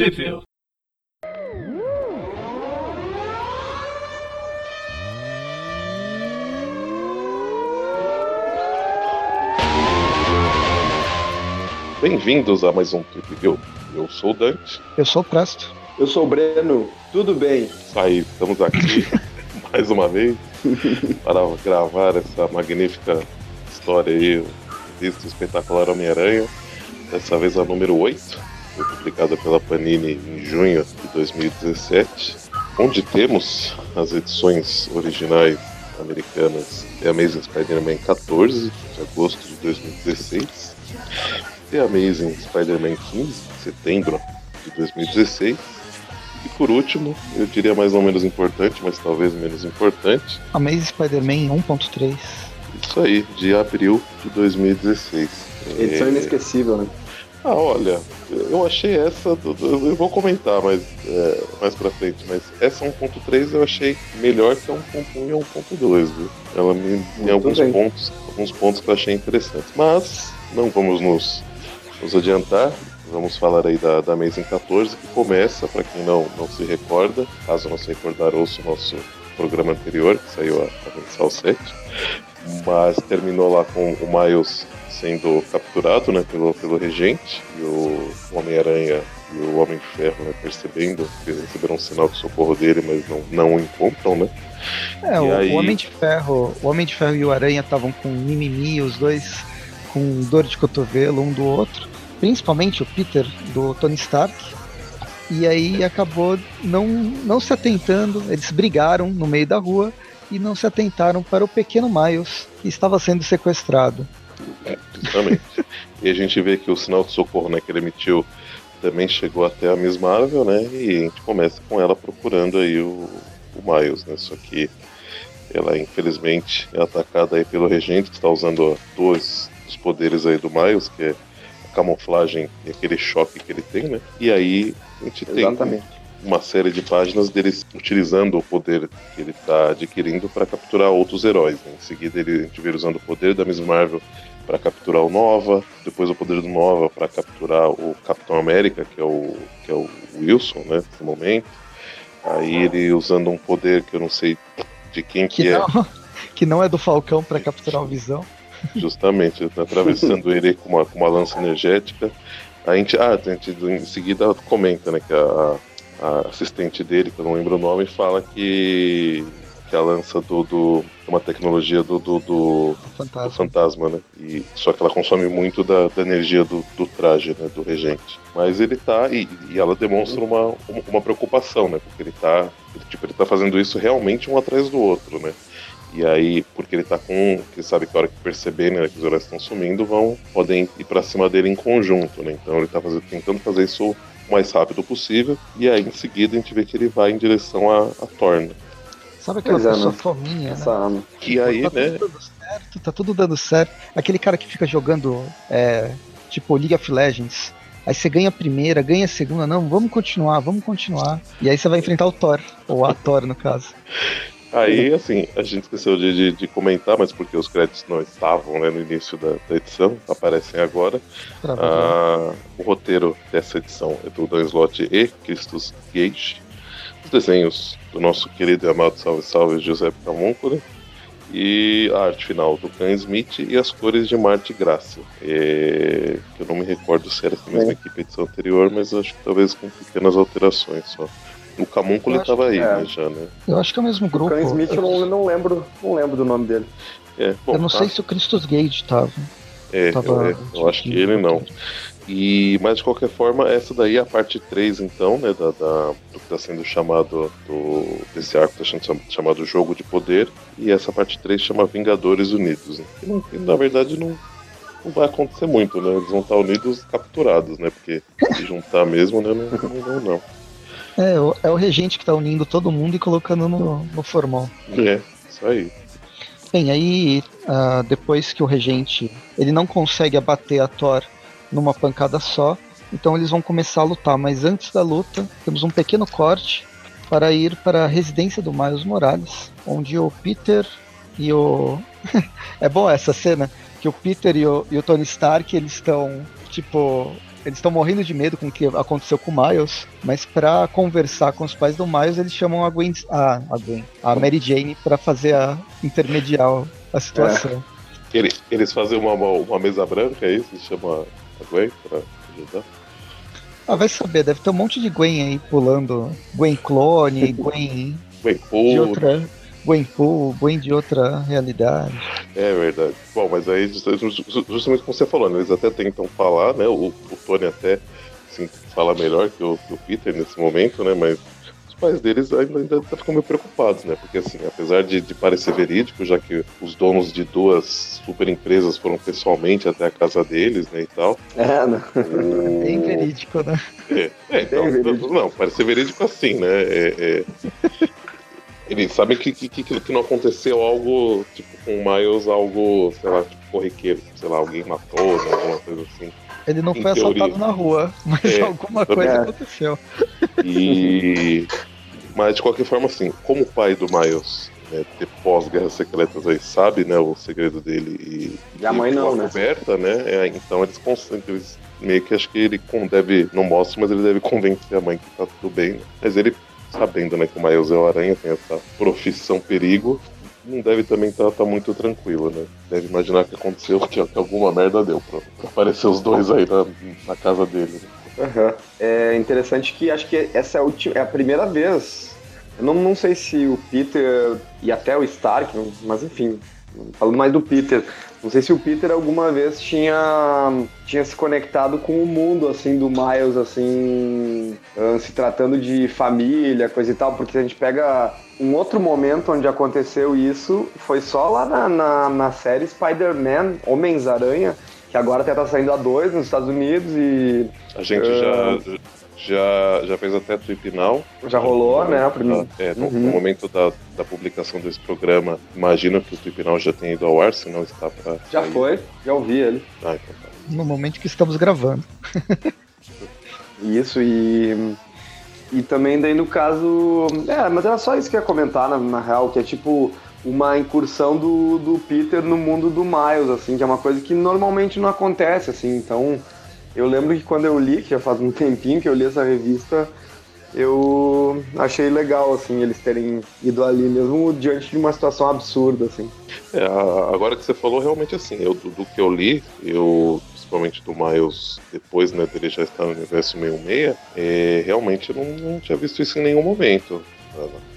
Sheffield. Bem-vindos a mais um Trip View. Eu sou o Dante. Eu sou o Presto. Eu sou o Breno. Tudo bem? Aí, estamos aqui mais uma vez para gravar essa magnífica história aí, o disco espetacular Homem-Aranha. Dessa vez a número 8, foi publicada pela Panini em junho de 2017, onde temos as edições originais americanas The Amazing Spider-Man 14, de agosto de 2016, The Amazing Spider-Man 15, de setembro de 2016, e por último, eu diria mais ou menos importante, mas talvez menos importante, Amazing Spider-Man 1.3. isso aí, de abril de 2016. Edição É, inesquecível, né? Ah, olha, eu achei essa, eu vou comentar mais, é, mais pra frente, mas essa 1.3 eu achei melhor que a 1.1 e a 1.2, viu? Ela me tem alguns bem. pontos, alguns pontos que eu achei interessantes. Mas não vamos nos, nos adiantar. Vamos falar aí da, da Amazing 14, que começa, para quem não, não se recorda, caso não se recordar, ouça o nosso programa anterior, que saiu a, a mensal 7. Mas terminou lá com o Miles sendo capturado né, pelo, pelo regente e o Homem-Aranha e o Homem de Ferro né, percebendo que receberam um sinal de socorro dele, mas não, não o encontram, né? É, o, aí- o Homem de Ferro, o Homem de Ferro e o Aranha estavam com mimimi, os dois com dor de cotovelo um do outro, principalmente o Peter do Tony Stark. E aí acabou não, não se atentando, eles brigaram no meio da rua e não se atentaram para o pequeno Miles, que estava sendo sequestrado. Justamente. e a gente vê que o sinal de socorro né, que ele emitiu também chegou até a Miss Marvel, né? E a gente começa com ela procurando aí o, o Miles, né? Só que ela infelizmente é atacada aí pelo regente que está usando dois dos poderes aí do Miles, que é a camuflagem e aquele choque que ele tem, né? E aí a gente tem Exatamente. Uma série de páginas deles utilizando o poder que ele está adquirindo para capturar outros heróis. né? Em seguida, ele, a gente vê usando o poder da Miss Marvel para capturar o Nova, depois o poder do Nova para capturar o Capitão América, que é o, que é o Wilson, né, nesse momento. Aí ele usando um poder que eu não sei de quem que, Que é, não, que não é do Falcão para capturar o Visão. justamente, ele tá atravessando ele com uma, com uma lança energética. A gente, ah, a gente em seguida comenta, né, que a, a assistente dele, que eu não lembro o nome, fala que, que a lança do, do uma tecnologia do, do, do, do Fantasma. fantasma, né? E, só que ela consome muito da, da energia do, do traje, né, do regente. Mas ele tá, e, e ela demonstra uma, uma, preocupação, né? Porque ele tá, ele, tipo, ele tá fazendo isso realmente um atrás do outro, né? E aí, porque ele tá com. Que sabe que a hora que perceber, né, que os heróis estão sumindo, vão. podem ir pra cima dele em conjunto, né? Então ele tá fazendo, tentando fazer isso o mais rápido possível. E aí, em seguida, a gente vê que ele vai em direção a, a Torna. Sabe aquela Pois é, pessoa né? fominha, né? Tá. Essa, Que aí, tá né? tudo dando certo, tá tudo dando certo. Aquele cara que fica jogando, é, tipo, League of Legends. Aí você ganha a primeira, ganha a segunda, não, vamos continuar, vamos continuar. E aí você vai enfrentar o Thor, ou a Thor no caso. Aí, assim, a gente esqueceu de, de, de comentar, mas porque os créditos não estavam né, no início da, da edição, aparecem agora. Ah, o roteiro dessa edição é do Dan Slott e Christus Gage. Os desenhos do nosso querido e amado Salve Salve Giuseppe Camuncoli. E a arte final do Ken Smith e as cores de Marte Graça. É, que eu não me recordo se era essa mesma É. equipe edição anterior, mas acho que talvez com pequenas alterações só. O acho estava aí, é. né, já, né? Eu acho que é o mesmo o grupo. Khan Smith eu eu, não, não lembro, não lembro do nome dele. É, bom, eu não tá. sei se o Christos Gage tava. É, tava eu, é, eu acho que ele não. E, mas de qualquer forma, essa daí é a parte 3, então, né, da, da- do que está sendo chamado, do, desse arco está sendo cham- chamado Jogo de Poder, e essa parte 3 chama Vingadores Unidos. Né? Que, não- que, na verdade não, não vai acontecer muito, né? Eles vão estar unidos capturados, né? Porque se juntar mesmo, né, não, não, não, não. É, o- é o regente que tá unindo todo mundo e colocando no, no formal. É, isso aí. Bem, aí ah, depois que o regente ele não consegue abater a Thor numa pancada só, então eles vão começar a lutar. Mas antes da luta, temos um pequeno corte para ir para a residência do Miles Morales, onde o Peter e o é boa essa cena que o Peter e o, e o Tony Stark eles estão tipo eles estão morrendo de medo com o que aconteceu com o Miles, mas para conversar com os pais do Miles, eles chamam a Gwen, a, a, Gwen, a Mary Jane para fazer a intermediar a situação. É. Eles, eles fazem uma, uma, mesa branca, é isso? Eles chamam a Gwen para ajudar? Ah, vai saber, deve ter um monte de Gwen aí pulando. Gwen clone, Gwen. Gwen. De outra. Gwen Pool, Gwen de outra realidade. É verdade. Bom, mas aí, justamente como você falou, né, eles até tentam falar, né? O, o Tony até assim, fala melhor que o, que o Peter nesse momento, né? Mas pais deles ainda, ainda ficam meio preocupados, né? Porque assim, apesar de, de, parecer verídico, já que os donos de duas super empresas foram pessoalmente até a casa deles, né, e tal. É, não. O... Bem verídico, né? É, é então, verídico. não, parece verídico assim, né? É, é... Eles sabem que, que, que, não aconteceu algo, tipo, com o Miles, algo, sei lá, tipo, corriqueiro, sei lá, alguém matou, né, alguma coisa assim. Ele não foi teoria. assaltado na rua, mas é, alguma coisa é. aconteceu. E. Mas de qualquer forma, assim, como pai do Miles, né, ter pós-guerras secretas aí, sabe, né, o segredo dele e. E a mãe não, né? Coberta, né? É, então eles conseguem. Eles meio que acho que ele deve. Não mostra, mas ele deve convencer a mãe que tá tudo bem. Né? Mas ele, sabendo, né, que o Miles é o aranha, tem essa profissão perigo, não deve também estar tá, tá muito tranquilo, né? Deve imaginar que aconteceu, que, que alguma merda deu pra, pra, aparecer os dois aí na, na casa dele. Né? Uhum. É interessante que acho que essa é a, última, é a primeira vez. Eu não, não sei se o Peter e até o Stark, mas enfim, falando mais do Peter, não sei se o Peter alguma vez tinha, tinha se conectado com o mundo, assim, do Miles, assim, se tratando de família, coisa e tal, porque a gente pega um outro momento onde aconteceu isso, foi só lá na, na, na série Spider-Man, Homens-Aranha, que agora até tá saindo a dois nos Estados Unidos e. A gente uh... já, já, já fez até trip now. Já rolou, né? Primeiro... É, no, uhum. no, momento da, da publicação desse programa, imagino que o trip now já tenha ido ao ar, se não está para. Já sair. foi, já ouvi ele. Ah, então tá. No momento que estamos gravando. Isso, e. E também daí no caso. É, mas era só isso que eu ia comentar, na, na real, que é tipo uma incursão do, do Peter no mundo do Miles, assim, que é uma coisa que normalmente não acontece, assim. Então, eu lembro que quando eu li, que já faz um tempinho que eu li essa revista, eu achei legal, assim, eles terem ido ali, mesmo diante de uma situação absurda, assim. É, agora que você falou, realmente, assim, eu, do, do que eu li, eu principalmente do Miles, depois né, dele já estar no universo 66, é, realmente eu não, não tinha visto isso em nenhum momento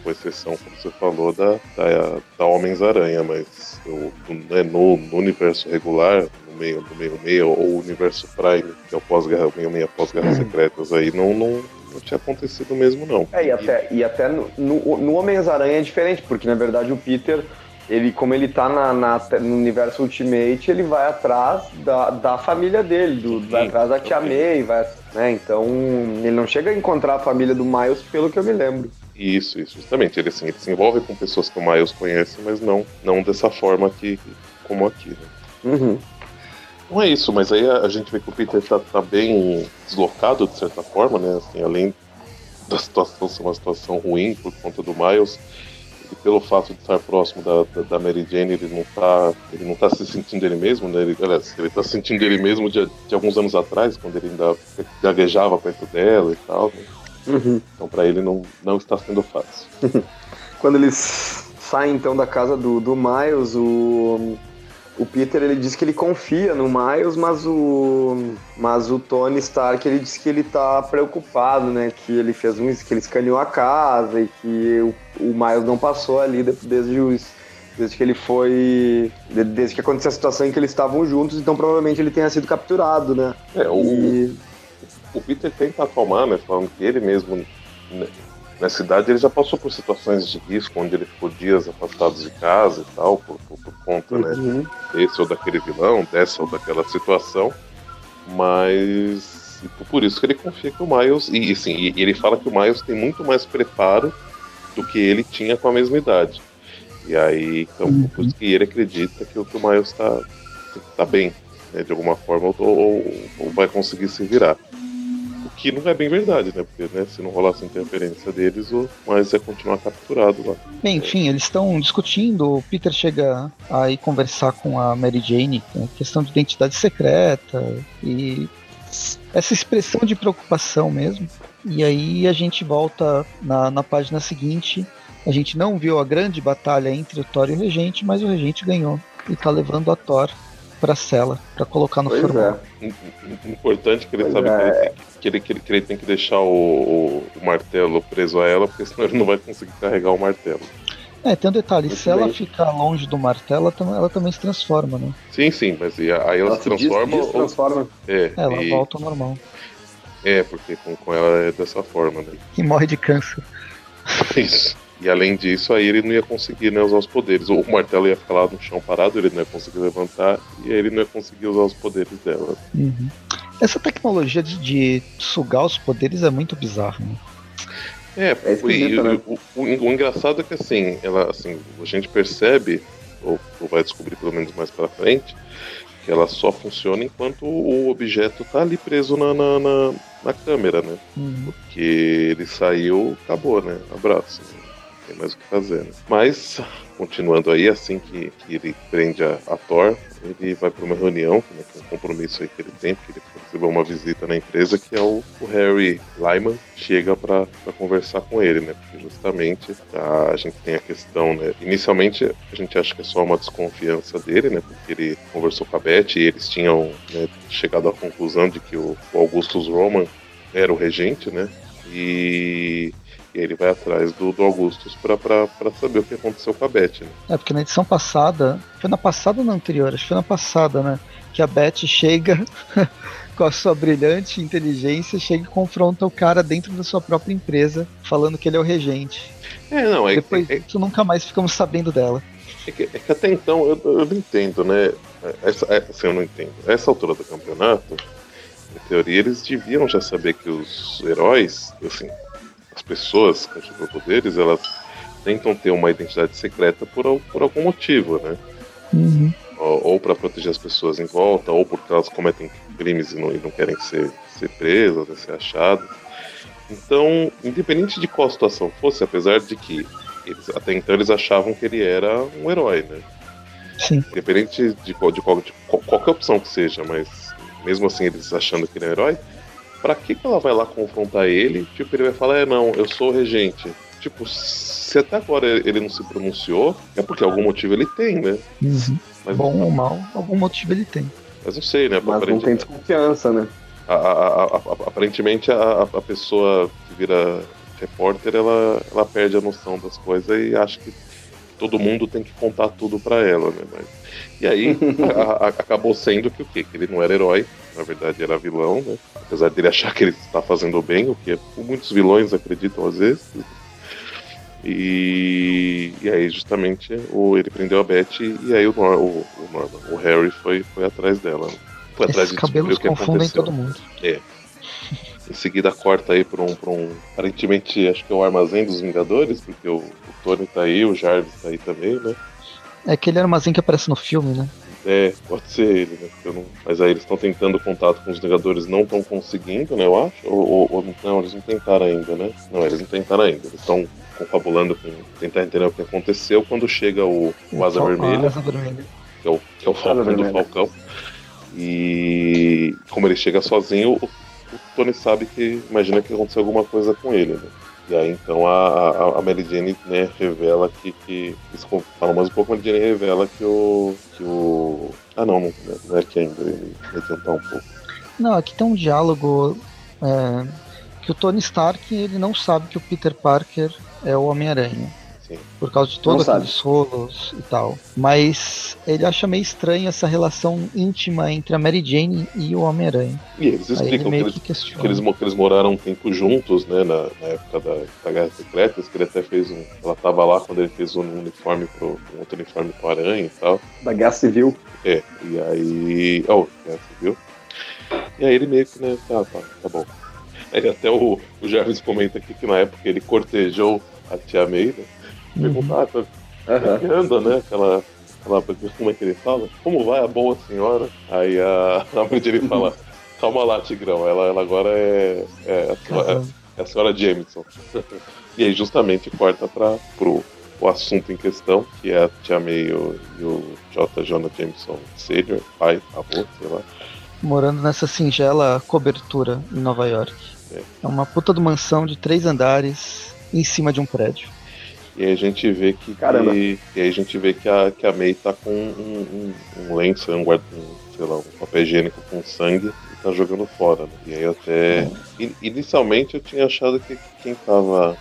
com exceção, como você falou, da, da, da Homens-Aranha, mas eu, né, no, no, universo regular, no meio do meio meio, ou universo Prime, que é o pós-guerra, meio meio pós-guerra secretas, aí não, não, não tinha acontecido mesmo, não. É, e até, e até no, no, no Homens-Aranha é diferente, porque na verdade o Peter ele, como ele tá na, na, no universo Ultimate, ele vai atrás da, da família dele, do, Sim, vai atrás da Tia May, vai, né? Então ele não chega a encontrar a família do Miles, pelo que eu me lembro. Isso, isso, justamente. Ele, assim, ele se envolve com pessoas que o Miles conhece, mas não, não dessa forma que, como aqui. Né? Uhum. Não é isso, mas aí a, gente vê que o Peter tá, tá bem deslocado, de certa forma, né? Assim, além da situação ser uma situação ruim por conta do Miles, e pelo fato de estar próximo da, da, da, Mary Jane, ele não tá, ele não tá se sentindo ele mesmo, né? Ele, aliás, ele tá sentindo ele mesmo de, de alguns anos atrás, quando ele ainda gaguejava perto dela e tal. Né? Uhum. Então para ele não, não está sendo fácil. Quando eles saem então da casa do, do Miles, o, o Peter ele diz que ele confia no Miles, mas o, mas o Tony Stark ele diz que ele está preocupado, né? Que ele fez um que ele escaneou a casa e que o, o Miles não passou ali desde os desde que ele foi. Desde que aconteceu a situação em que eles estavam juntos, então provavelmente ele tenha sido capturado, né? É, o, e o Peter tenta acalmar, né? Falando que ele mesmo, né, na cidade, ele já passou por situações de risco, onde ele ficou dias afastados de casa e tal, por, por, por conta, né, uhum. né? Desse ou daquele vilão, dessa ou daquela situação. Mas por isso que ele confia que o Miles. E, assim, e ele fala que o Miles tem muito mais preparo do que ele tinha com a mesma idade. E aí, então, uhum. por isso que ele acredita que o, que o Miles está tá bem, né, de alguma forma, ou, ou, ou vai conseguir se virar que não é bem verdade, né? Porque né, se não rolasse interferência deles, o Miles ia continuar capturado lá. Bem, enfim, eles estão discutindo, o Peter chega a ir conversar com a Mary Jane, né, questão de identidade secreta, e essa expressão de preocupação mesmo. E aí a gente volta na, na página seguinte. A gente não viu a grande batalha entre o Thor e o Regente, mas o Regente ganhou e tá levando a Thor pra cela, pra colocar no Pois formal. é. Importante que ele Pois sabe é. que, ele tem que, ele, que, ele, tem que deixar o, o- o martelo preso a ela, porque senão ele não vai conseguir carregar o martelo. É, tem um detalhe, Muito se ela bem. ficar longe do martelo, ela, ela também se transforma, né? Sim, sim, mas e aí ela, Ela se se des- transforma. ou- destransforma. é, Ela e- volta ao normal. é, porque com, com ela é dessa forma, né? E morre de câncer. Isso. E além disso, aí ele não ia conseguir né, usar os poderes. O martelo ia ficar lá no chão parado, ele não ia conseguir levantar, e aí ele não ia conseguir usar os poderes dela. Uhum. Essa tecnologia de, de sugar os poderes é muito bizarra, né? É, É e, né? o, o- o engraçado é que assim, ela, assim, a gente percebe, ou, ou vai descobrir pelo menos mais pra frente, que ela só funciona enquanto o objeto tá ali preso na, na, na, na câmera, né? Uhum. Porque ele saiu, acabou, né? Abraço. Não tem mais o que fazer, né? Mas, continuando aí, assim que, que ele prende a, a Thor, ele vai para uma reunião, né, com um compromisso aí que ele tem, porque ele recebeu uma visita na empresa, que é o, o Harry Lyman, chega para conversar com ele, né? Porque justamente a, a gente tem a questão, né? Inicialmente a gente acha que é só uma desconfiança dele, né? Porque ele conversou com a Beth e eles tinham né, chegado à conclusão de que o, o Augustus Roman era o regente, né? E, e ele vai atrás do, do Augustus pra saber o que aconteceu com a Beth, né? É, porque na edição passada, foi na passada ou na anterior? Acho que foi na passada, né? Que a Beth chega com a sua brilhante inteligência, chega e confronta o cara dentro da sua própria empresa, falando que ele é o regente. É, não, é, Depois é, disso, nunca mais ficamos sabendo dela. é que, é que até então eu, eu não entendo, né? Essa, é, assim, eu não entendo. Essa altura do campeonato, em teoria, eles deviam já saber que os heróis, assim, as pessoas com superpoderes, elas tentam ter uma identidade secreta por, por algum motivo, né? Uhum. ou, ou para proteger as pessoas em volta, ou porque elas cometem crimes e não, e não querem ser, ser presas, né, ser achadas. Então, independente de qual situação fosse, apesar de que eles, até então eles achavam que ele era um herói, né? Sim. Independente de, qual, de, qual, de qual- qualquer opção que seja, mas mesmo assim eles achando que ele é um herói, pra que, que ela vai lá confrontar ele? Tipo, ele vai falar, é não, eu sou o regente. Tipo, se até agora ele não se pronunciou, é porque algum motivo ele tem, né? Uhum. Mas Bom ou mal, algum motivo ele tem. Mas não sei, né? Mas não tem desconfiança, né? a- a- a- a- aparentemente a, a pessoa que vira repórter, ela, ela perde a noção das coisas e acha que todo mundo tem que contar tudo pra ela, né? Mas, e aí a- a- acabou sendo que o quê? Que ele não era herói, na verdade era vilão, né? Apesar dele achar que ele está fazendo bem, o que muitos vilões acreditam às vezes. E, e aí justamente o, ele prendeu a Beth e aí o, Nor, o, o Norman, o Harry foi, foi atrás dela. né? Foi atrás Esses de cabelos o que confundem aconteceu. todo mundo. Em seguida corta aí pra um, pra um. Aparentemente acho que é o armazém dos Vingadores, porque o, o Tony tá aí, o Jarvis tá aí também, né? É aquele armazém que aparece no filme, né? É, pode ser ele, né? não- Mas aí eles estão tentando contato com os Vingadores, não estão conseguindo, né? Eu acho. Ou, ou- ou- Não, eles não tentaram ainda, né? Não, eles não tentaram ainda. Eles estão confabulando com tentar entender o que aconteceu quando chega o, o Asa Vermelha. Asa Vermelha. que é o, que é o Falcão do. Falcão. E como ele chega sozinho, o, o Tony sabe que imagina que aconteceu alguma coisa com ele, né? E aí então a, a, a Mary Jane né, revela que, que. Falam mais um pouco, a Mary Jane revela que o. que o. Ah não, não, não é ele vai adiantar um pouco. Não, aqui tem um diálogo é, que o Tony Stark ele não sabe que o Peter Parker é o Homem-Aranha. Sim. Por causa de todos aqueles rolos e tal. Mas ele acha meio estranho essa relação íntima entre a Mary Jane e o Homem-Aranha. E eles Aí ele explicam que eles, que que, eles, que eles moraram um tempo juntos, né, na, na época da, da Guerra Secretas, que ele até fez um. Ela tava lá quando ele fez um uniforme pro. um outro uniforme pro Aranha e tal. Da Guerra Civil. É, e aí. Oh, você viu? E aí ele meio que, né, tá, tá, tá bom. Aí até o, o Jarvis comenta aqui que na época ele cortejou a tia May, né? Uhum. Pergunta, ah, tá, Aham. que anda, né? Aquela, aquela. Como é que ele fala? Como vai a boa senhora? Aí a, a mãe dele fala, calma lá, Tigrão, ela, ela agora é, é, a senhora, é a senhora Jameson. e aí justamente corta para pro o assunto em questão, que é a Tia May e o, e o J. Jonah Jameson Sr., pai, avô, sei lá. morando nessa singela cobertura em Nova York. É. É uma puta de mansão de três andares em cima de um prédio. E aí a gente vê que. Caramba. que- e aí a gente vê que a, que a May tá com um, um, um lenço, um guarda, um, sei lá, um papel higiênico com sangue e tá jogando fora, né? E aí até. in- Inicialmente eu tinha achado que quem tava.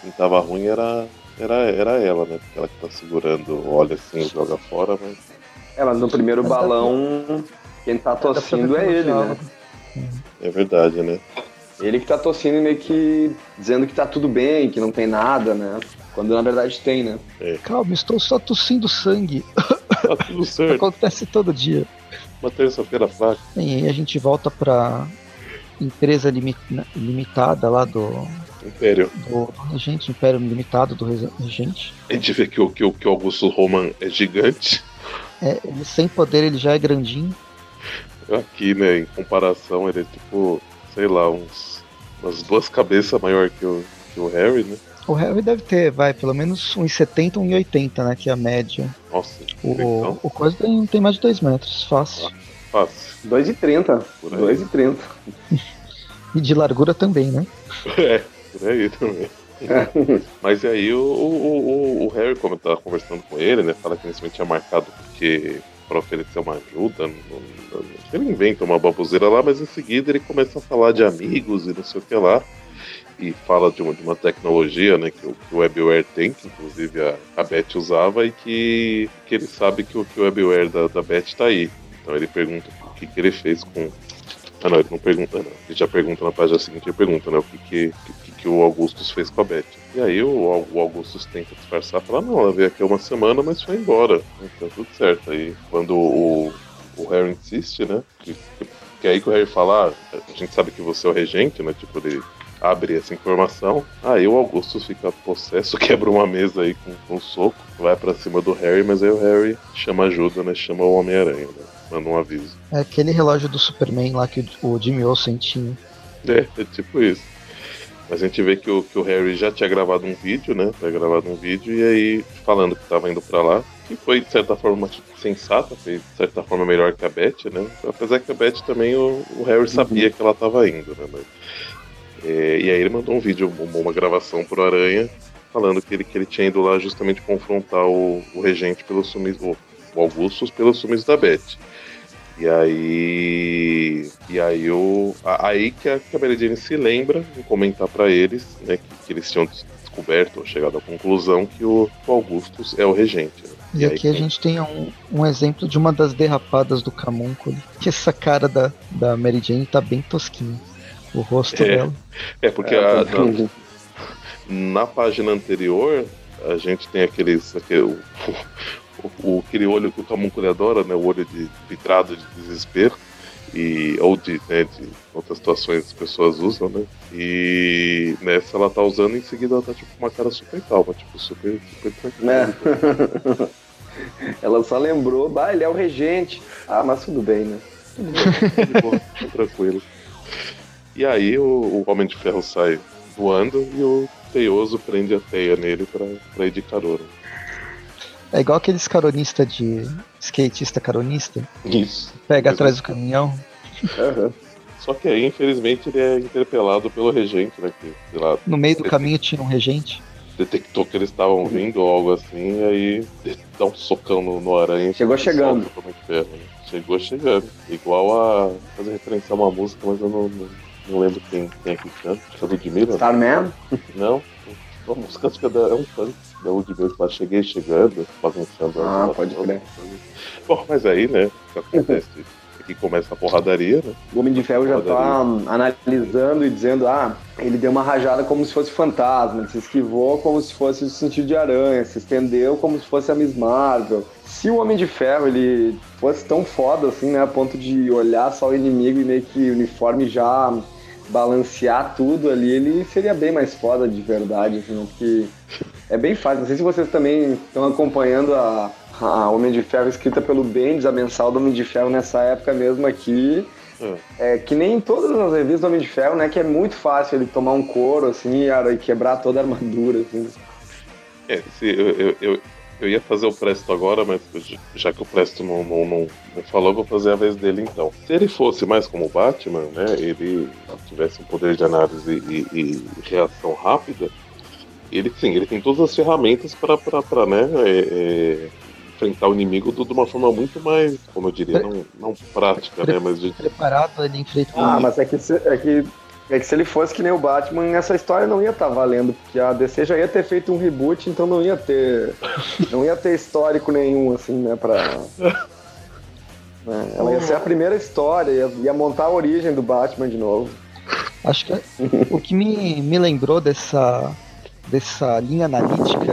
Quem tava ruim era. Era, era ela, né? Porque ela que tá segurando, olha assim e joga fora, mas. Ela no primeiro dá balão, quem tá ver tossindo é ele, né? É verdade, né? Ele que tá tossindo e meio que dizendo que tá tudo bem, que não tem nada, né? Quando na verdade tem, né? Calma, estou só tossindo sangue. Tá tudo certo. Acontece todo dia. Uma terça-feira fraca. E aí a gente volta pra empresa limi- limitada lá do, Império. do, do regente, Império Limitado do rege- regente. A gente vê que o, que o, que o Augusto Roman é gigante. É, ele sem poder ele já é grandinho. Aqui, né, em comparação, ele é tipo, sei lá, uns, umas duas cabeças maior que o, que o Harry, né? O Harry deve ter, vai, pelo menos 1,70, 1,80, né? Que é a média. Nossa, O, então, o coisa tem, tem mais de 2 metros, fácil. fácil. 2,30. Por aí. 2,30. E de largura também, né? É, por aí também. Mas e aí o, o, o, o Harry, como eu tava conversando com ele, né, fala que inicialmente tinha marcado porque para oferecer uma ajuda, não- não- não- ele inventa uma baboseira lá, mas em seguida ele começa a falar de amigos e não sei o que lá. E fala de uma, de uma tecnologia né, que, o, WebWare tem, que inclusive a, a Beth usava, e que, que ele sabe que o, que o WebWare da, da Beth tá aí. Então ele pergunta o que, que ele fez com, ah, não, ele não pergunta, não. Ele já pergunta na página seguinte, ele pergunta, né, o que que, que, que o Augustus fez com a Beth. E aí o, o Augustus tenta disfarçar, fala, não, ela veio aqui uma semana, mas foi embora. Então tudo certo. Aí quando o, o Harry insiste, né, que, que, que aí que o Harry fala, ah, a gente sabe que você é o regente, né, tipo, ele abre essa informação. Aí o Augustus fica possesso, quebra uma mesa aí com, com um soco, vai pra cima do Harry, mas aí o Harry chama ajuda, né, chama o Homem-Aranha, né, manda um aviso. É aquele relógio do Superman lá que o, Jimmy Olsen tinha. É, é tipo isso. Mas a gente vê que o, que o Harry já tinha gravado um vídeo, né? Tinha gravado um vídeo e aí falando que tava indo pra lá. Que foi, de certa forma, uma atitude sensata, foi de certa forma melhor que a Beth, né? Apesar que a Beth também, o, o Harry sabia que ela tava indo, né? Mas, é, e aí ele mandou um vídeo, uma, gravação pro Aranha, falando que ele, que ele tinha ido lá justamente confrontar o, o regente pelo sumiço, o, Augustus pelo sumiço da Beth. E aí. E aí o. Aí que a, que a Mary Jane se lembra de comentar pra eles, né, que, que eles tinham des- descoberto ou chegado à conclusão que o, o Augustus é o regente. né? E aí aqui a gente tem um, um exemplo de uma das derrapadas do Camúnculo. Que essa cara da, da Mary Jane tá bem tosquinha. O rosto É. dela. É, porque a- na, na página anterior a gente tem aqueles. Aquele, o, o- aquele olho que o Camúnculo adora, né? O olho de vitrado de desespero. E, ou de, né, de outras situações as pessoas usam, né? E nessa ela tá usando e em seguida ela tá tipo com uma cara super calma, tipo, super, super tranquila. Né? Ela só lembrou, bah, ele é o regente. Ah, mas tudo bem, né? de boa, tá tranquilo. E aí o, o Homem de Ferro sai voando e o Teioso prende a teia nele pra, pra ir de carona. É igual aqueles caronistas de. skatista caronista. Isso. Pega atrás do caminhão. Aham. Só que aí, infelizmente, ele é interpelado pelo regente, né? Que, sei lá, No meio do caminho tinha um regente. detectou que eles estavam vindo ou algo assim, e aí dá um socão no, no aranha. Chegou e chegando. solta o Homem de Ferro, né? Chegou chegando. Igual a fazer referência a uma música, mas eu não, não, não lembro quem, quem é que canta. Acho que é Ludmilla? Starman? Não. A música acho que é, um funk da Ludmilla fala Cheguei chegando, bagunçando. Ah, pode crer. Bom, mas aí, né, o que acontece? Aqui começa a porradaria, né? O Homem de Ferro já tá analisando e dizendo, ah, ele deu uma rajada como se fosse fantasma, ele se esquivou como se fosse o sentido de aranha, se estendeu como se fosse a Miss Marvel. Se o Homem de Ferro ele fosse tão foda assim, né, a ponto de olhar só o inimigo e meio que o uniforme já balancear tudo ali, ele seria bem mais foda de verdade, assim, porque é bem fácil. Não sei se vocês também estão acompanhando a, a Homem de Ferro escrita pelo Bendis, a mensal do Homem de Ferro nessa época mesmo aqui. É que nem em todas as revistas do Homem de Ferro, né? Que é muito fácil ele tomar um couro, assim, e e quebrar toda a armadura, assim. É, se, eu, eu, eu, Eu ia fazer o Presto agora, mas já que o Presto não, não, não, não falou, vou fazer a vez dele então. Se ele fosse mais como o Batman, né? Ele tivesse um poder de análise e, e reação rápida, ele sim, ele tem todas as ferramentas para né, é, é, enfrentar o inimigo de uma forma muito mais, como eu diria, não, não prática, né? Mas de... preparado ele enfrenta. Ah, mas é que, é que é que se ele fosse que nem o Batman, essa história não ia estar tá valendo, porque a DC já ia ter feito um reboot, então não ia ter. não ia ter histórico nenhum, assim, né, pra. Né, ela ia ser a primeira história, ia, ia, montar a origem do Batman de novo. Acho que o que me, me lembrou dessa, dessa linha analítica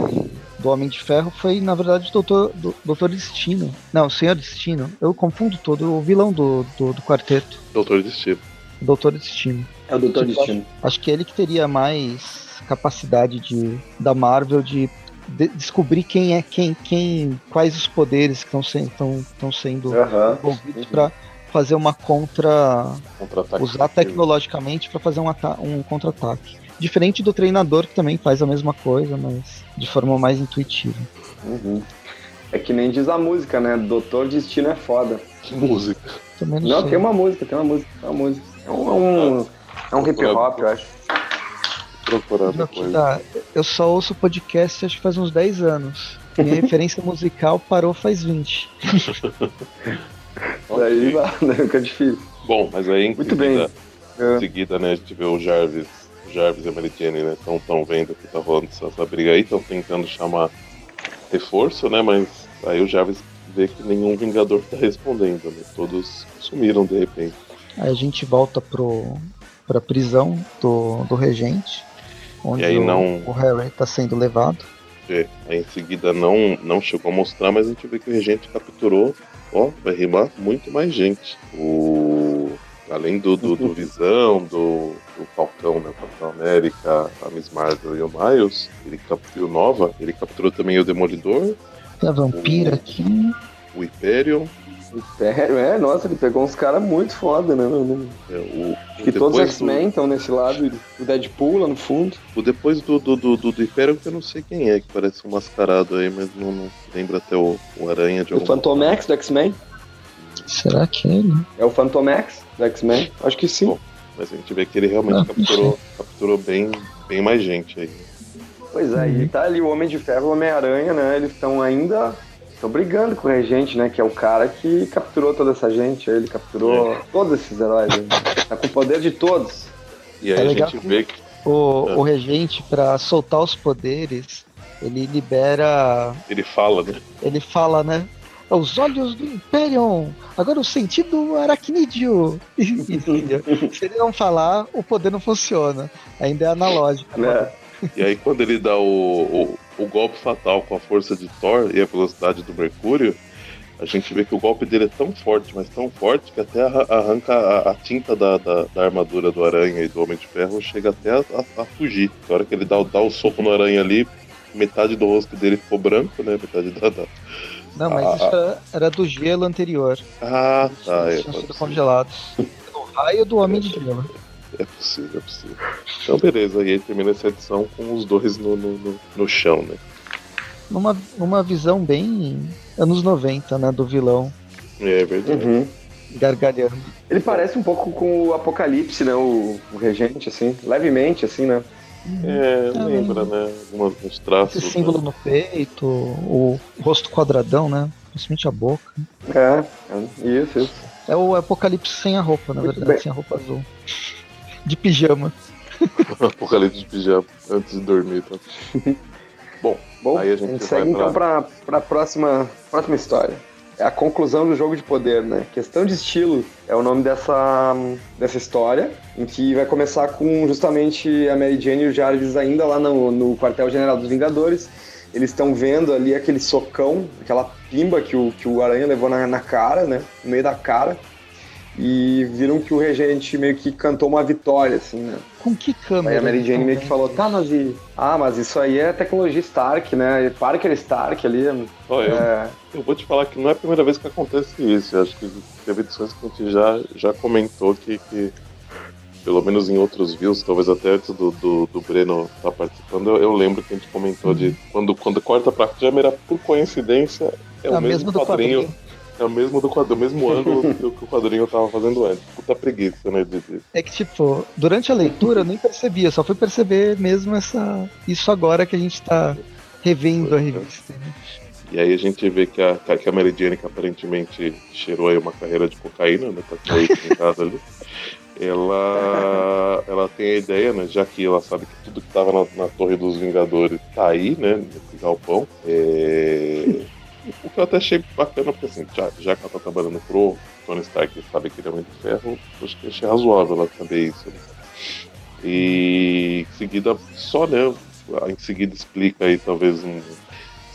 do Homem de Ferro foi, na verdade, o Doutor, do, Doutor Destino. Não, o Senhor Destino. Eu confundo todo o vilão do, do, do quarteto. Doutor Destino. Doutor Destino. É o Doutor tipo, Destino. Acho que ele que teria mais capacidade de da Marvel de, de descobrir quem é quem, quem, quais os poderes que estão sendo, estão sendo uhum. envolvidos uhum. para fazer uma contra, usar tecnologicamente para fazer um, um contra-ataque. Diferente do treinador que também faz a mesma coisa, mas de forma mais intuitiva. Uhum. É que nem diz a música, né? Doutor Destino é foda. Que música? não, não tem uma música, tem uma música, tem uma música. É um, é um, é um hip hop, eu acho. Procurando tá, eu só ouço podcast acho que faz uns 10 anos. Minha referência musical parou faz 20. Daí né, fica difícil. Bom, mas aí em Muito seguida, bem. em seguida, né, a gente vê o Jarvis, o Jarvis e a Mary Jane, né, estão tão vendo que tá rolando essa, essa briga aí, estão tentando chamar reforço, né, mas aí o Jarvis vê que nenhum Vingador tá respondendo, né, todos sumiram de repente. Aí a gente volta pro, pra prisão do, do regente, onde o, não... o Harry tá sendo levado. É, aí em seguida não, não chegou a mostrar, mas a gente vê que o regente capturou, ó, vai rimar muito mais gente. O... Além do, do, do Visão, do, do Falcão, né, o Capitão América, a Miss Marvel e o Miles, ele capturou Nova, ele capturou também o Demolidor. A Vampira o, aqui. O Hyperion, Império, é, nossa, ele pegou uns caras muito foda, né? É, o, Acho que todos os X-Men estão do... nesse lado, o Deadpool lá no fundo. O depois do, do, do, do Império, que eu não sei quem é, que parece um mascarado aí, mas não, não lembra até o, o Aranha de O Fantomex do X-Men? Será que é ele? É o Fantomex do X-Men? Acho que sim. Bom, mas a gente vê que ele realmente ah, capturou, capturou bem, bem mais gente aí. Pois é, uhum. e tá ali o Homem de Ferro e o Homem-Aranha, né? Eles estão ainda Estão brigando com o Regente, né? Que é o cara que capturou toda essa gente. Ele capturou é. todos esses heróis. Né? Tá com o poder de todos. E aí é a gente vê que. O, é. o Regente, para soltar os poderes, ele libera. Ele fala, né? Ele fala, né? Os olhos do Imperium! Agora o sentido aracnídeo! Se ele não falar, o poder não funciona. Ainda é analógico. Né? E aí quando ele dá o, o o golpe fatal com a força de Thor e a velocidade do Mercúrio, a gente vê que o golpe dele é tão forte, mas tão forte, que até arranca a, a tinta da, da, da, armadura do Aranha e do Homem de Ferro, chega até a, a, a fugir. Na hora que ele dá, dá o soco no Aranha ali, metade do rosto dele ficou branco, né? Metade da. da... Não, mas isso era, era, do gelo anterior. Ah, tá. Eles tinham sido congelados. O raio do Homem de Gelo. É possível, é possível. Então, beleza, e aí termina essa edição com os dois no, no, no, no chão, né? Numa, numa visão bem anos 90, né, do vilão. É, é verdade. Uhum. Gargalhando. Ele parece um pouco com o Apocalipse, né, o, o Regente, assim, levemente, assim, né? É, é lembra, né? Alguns traços. Esse símbolo né? no peito, o rosto quadradão, né? Principalmente a boca. É, isso, isso. É o Apocalipse sem a roupa, na Muito verdade, bem. sem a roupa azul de pijama. Apocalipse de pijama, antes de dormir. Tá? Bom, Bom, aí a gente, a gente segue então pra... então para a próxima, próxima história. É a conclusão do jogo de poder, né? Questão de estilo é o nome dessa, dessa história, em que vai começar com justamente a Mary Jane e o Jarvis ainda lá no, no quartel-general dos Vingadores. Eles estão vendo ali aquele socão, aquela pimba que o, que o Aranha levou na, na cara, né? No meio da cara e viram que o regente meio que cantou uma vitória, assim, né? Com que câmera? Aí a Mary Jane meio que falou, tá, mas e... Ah, mas isso aí é tecnologia Stark, né? Parker Stark ali. Oh, eu, é... eu vou te falar que não é a primeira vez que acontece isso. Eu acho que teve edições que a gente já, já comentou que, que pelo menos em outros views, talvez até antes do, do, do Breno estar tá participando, eu, eu, lembro que a gente comentou de quando, quando corta pra câmera, por coincidência, é, o mesmo quadrinho, quadrinho. É o mesmo do quadro, mesmo ângulo que o quadrinho tava fazendo antes. Puta preguiça, né? De, de... É que, tipo, durante a leitura eu nem percebia, só fui perceber mesmo essa, isso agora que a gente tá revendo a revista. Né? E aí a gente vê que a, que a Mary Jane, que aparentemente cheirou aí uma carreira de cocaína, né? Tá com ali. Ela, ela tem a ideia, né? Já que ela sabe que tudo que tava na, na Torre dos Vingadores tá aí, né? Nesse galpão. É... O que eu até achei bacana, porque assim, já, já que ela tá trabalhando pro Tony Stark sabe que ele é de ferro, acho que achei razoável ela saber isso. Né? E em seguida, só, né? Em seguida explica aí talvez um,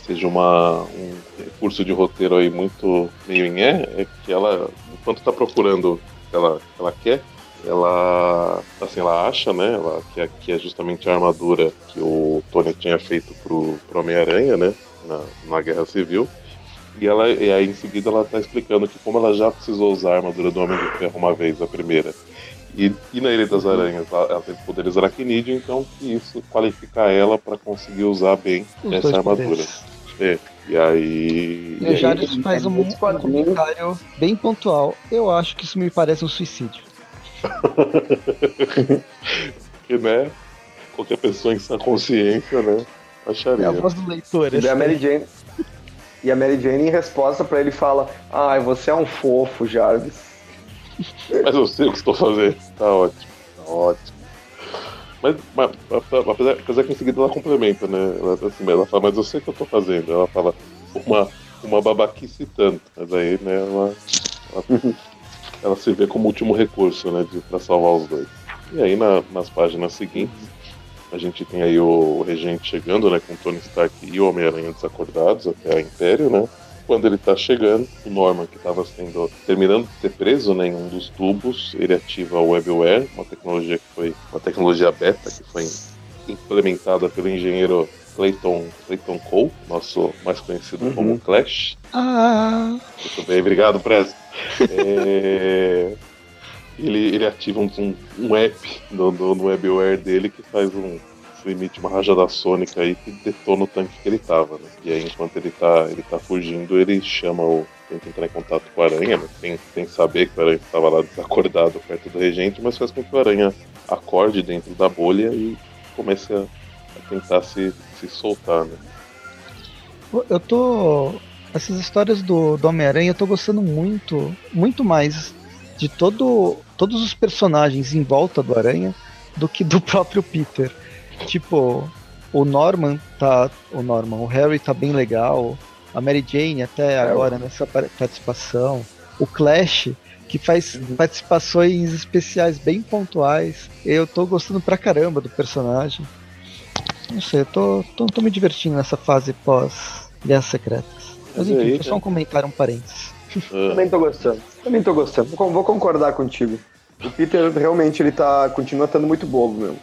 seja uma, um recurso de roteiro aí muito meio em é, é que ela, enquanto está procurando o que ela, ela quer, ela assim ela acha né ela, que, que é justamente a armadura que o Tony tinha feito pro, pro Homem-Aranha né na, na Guerra Civil e ela e aí em seguida ela está explicando que como ela já precisou usar a armadura do Homem de Ferro uma vez a primeira e, e na Ilha das Aranhas ela, ela tem poderes aracnídeos então que isso qualifica ela para conseguir usar bem Os essa armadura. É, e aí. E já faz um, um comentário bem pontual. Eu acho que isso me parece um suicídio. que, né? Qualquer pessoa em sua consciência, né? Acharia. É a voz do leitor. E a Mary Jane. E a Mary Jane, em resposta para ele, fala: Ai, você é um fofo, Jarvis. Mas eu sei o que estou fazendo. Tá ótimo. Tá ótimo. Mas, mas apesar, apesar que em seguida ela complementa, né? Ela, assim, ela fala, mas eu sei o que eu tô fazendo. Ela fala uma, uma babaquice tanto. Mas aí, né, ela, ela, ela se vê como último recurso, né? De, salvar os dois. E aí na, nas páginas seguintes, a gente tem aí o, regente chegando, né? Com Tony Stark e o Homem-Aranha desacordados até a Império, né? Quando ele tá chegando, o Norman, que estava sendo terminando de ser preso né, em um dos tubos, ele ativa o WebWare, uma tecnologia que foi uma tecnologia beta que foi implementada pelo engenheiro Clayton, Clayton Cole, nosso mais conhecido uhum. como Clash. Ah. Muito bem, obrigado, Prez. é... ele, ele ativa um, um app no, no, no WebWare dele que faz um, emite uma rajada sônica aí que detona o tanque que ele tava, né? E aí enquanto ele tá, ele tá fugindo, ele chama o. tenta entrar em contato com a aranha, né? sem, sem saber que o aranha estava lá desacordado perto do regente, mas faz com que o aranha acorde dentro da bolha e comece a, a tentar se, se soltar, né? Eu tô. Essas histórias do, do Homem-Aranha eu tô gostando muito, muito mais de todo, todos os personagens em volta do Aranha do que do próprio Peter. Tipo, o Norman tá. O Norman, o Harry tá bem legal. A Mary Jane até é, agora nessa participação. O Clash, que faz uhum. participações especiais bem pontuais. Eu tô gostando pra caramba do personagem. Não sei, eu tô, tô, tô me divertindo nessa fase pós Guerras Secretas. Mas enfim, foi só um comentário, um parênteses. Também tô gostando. Também tô gostando. Vou concordar contigo. O Peter realmente ele tá continua estando muito bobo mesmo.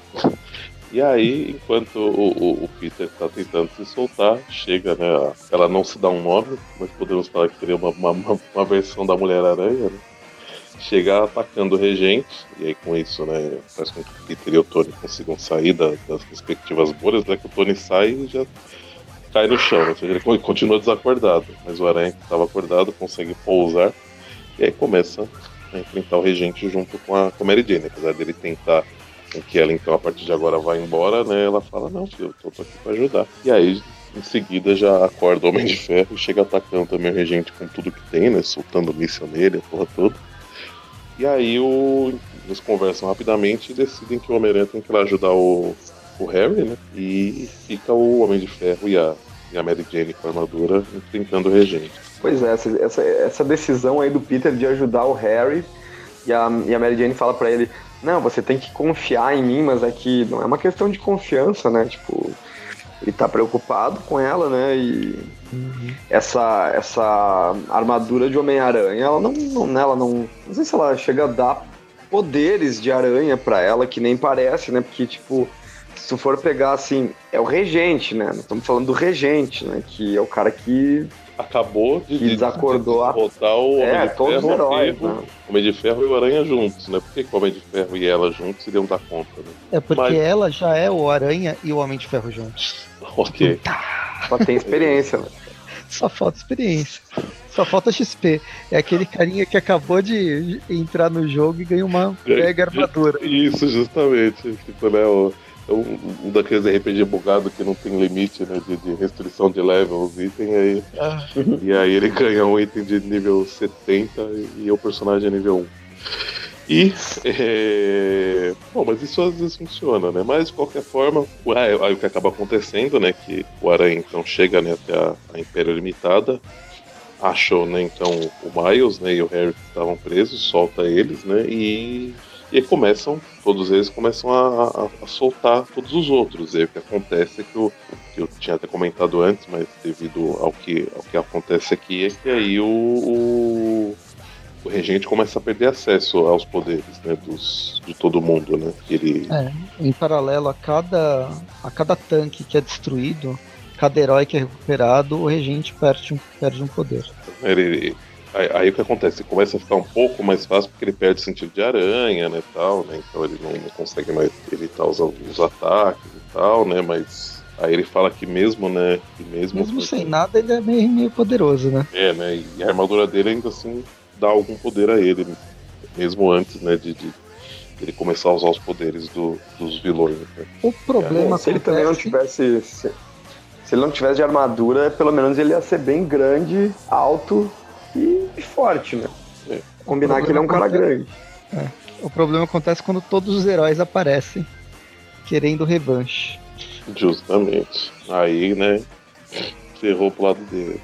E aí, enquanto o, o, o Peter está tentando se soltar, chega, né? Ela não se dá um nome, mas podemos falar que seria uma, uma, uma versão da Mulher-Aranha, né? Atacando o regente, e aí com isso, né? Faz com que o Peter e o Tony consigam sair da, das respectivas bolhas, né? Que o Tony sai e já cai no chão, né? ele continua desacordado, mas o Aranha que estava acordado consegue pousar, e aí começa a enfrentar o regente junto com a, com a Mary Jane, apesar dele tentar que ela então a partir de agora vai embora, né? Ela fala, não, filho, eu tô aqui pra ajudar. E aí, em seguida, já acorda o Homem de Ferro e chega atacando também o regente com tudo que tem, né? Soltando míssil nele, a porra toda. E aí o, eles conversam rapidamente e decidem que o Homem-Aranha tem que ir lá ajudar o, o Harry, né? E fica o Homem de Ferro e a, e a Mary Jane com a armadura enfrentando o regente. Pois é, essa, essa, essa decisão aí do Peter de ajudar o Harry e a, e a Mary Jane fala para ele: não, você tem que confiar em mim, mas é que não é uma questão de confiança, né? Tipo, ele tá preocupado com ela, né? E uhum. essa, essa armadura de Homem-Aranha, ela não, não, né? ela não. Não sei se ela chega a dar poderes de aranha para ela, que nem parece, né? Porque, tipo, se tu for pegar assim, é o regente, né? Estamos falando do regente, né? Que é o cara que acabou de, Que desacordou a- de botar o Homem É, de todos os Ferro, heróis, Ferro, né? Homem de Ferro e o Aranha juntos, né? Por que, que o Homem de Ferro e ela juntos iriam dar conta, né? É porque Mas- ela já é o Aranha e o Homem de Ferro juntos. Ok. Só tem experiência, né? Só falta experiência. Só falta XP. É aquele carinha que acabou de entrar no jogo e ganha uma mega armadura. Isso, justamente. Tipo, né, o, um, um daqueles RPG bugado que não tem limite, né? De, de restrição de levels, item aí. Ah, E aí ele ganha um item de nível 70 e o personagem é nível 1. E. é, Bom, mas isso às vezes funciona, né? Mas de qualquer forma, aí, aí o que acaba acontecendo, né? Que o Aranha então chega né, até a, a Império Limitada, achou, né, então, o Miles né, e o Harry que estavam presos, solta eles, né? E. E aí começam, todos eles começam a, a- a soltar todos os outros. E aí o que acontece é que o, que eu tinha até comentado antes, mas devido ao que, ao que acontece aqui, é que aí o, o, o regente começa a perder acesso aos poderes né, dos, de todo mundo, né? Que ele, é, em paralelo a cada, a cada tanque que é destruído, cada herói que é recuperado, o regente perde um, perde um poder. ele- aí, aí o que acontece? Começa a ficar um pouco mais fácil porque ele perde o sentido de aranha, né, tal, né? Então ele não, não consegue mais evitar os, os ataques e tal, né? Mas aí ele fala que mesmo, né? Que mesmo, Mesmo sem nada, ele é meio, meio poderoso, né? É, né? E a armadura dele ainda assim dá algum poder a ele, mesmo antes, né, de, de ele começar a usar os poderes do- dos vilões. Né? O problema Bom, se ele também não tivesse. Se, se ele não tivesse de armadura, pelo menos ele ia ser bem grande, alto e forte, né? É. Combinar que ele é um cara grande. O problema acontece quando todos os heróis aparecem querendo revanche. Justamente. Aí, né, ferrou pro lado dele.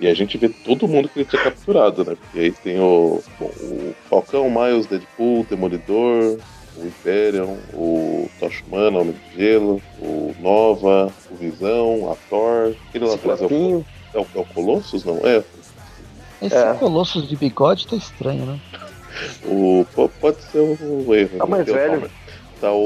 E a gente vê todo mundo que ele tinha capturado, né? Porque aí tem o, bom, o Falcão, Miles, Deadpool, Demolidor, o Hyperion, o Tocha Humana, Homem de Gelo, o Nova, o Visão, a Thor. Aquele lá atrás é o, é o, é o Colossus, não? É, Esse É. Colossus de bigode tá estranho, né? O, po- pode ser um erro. Tá mais velho. Palmer. Tá o,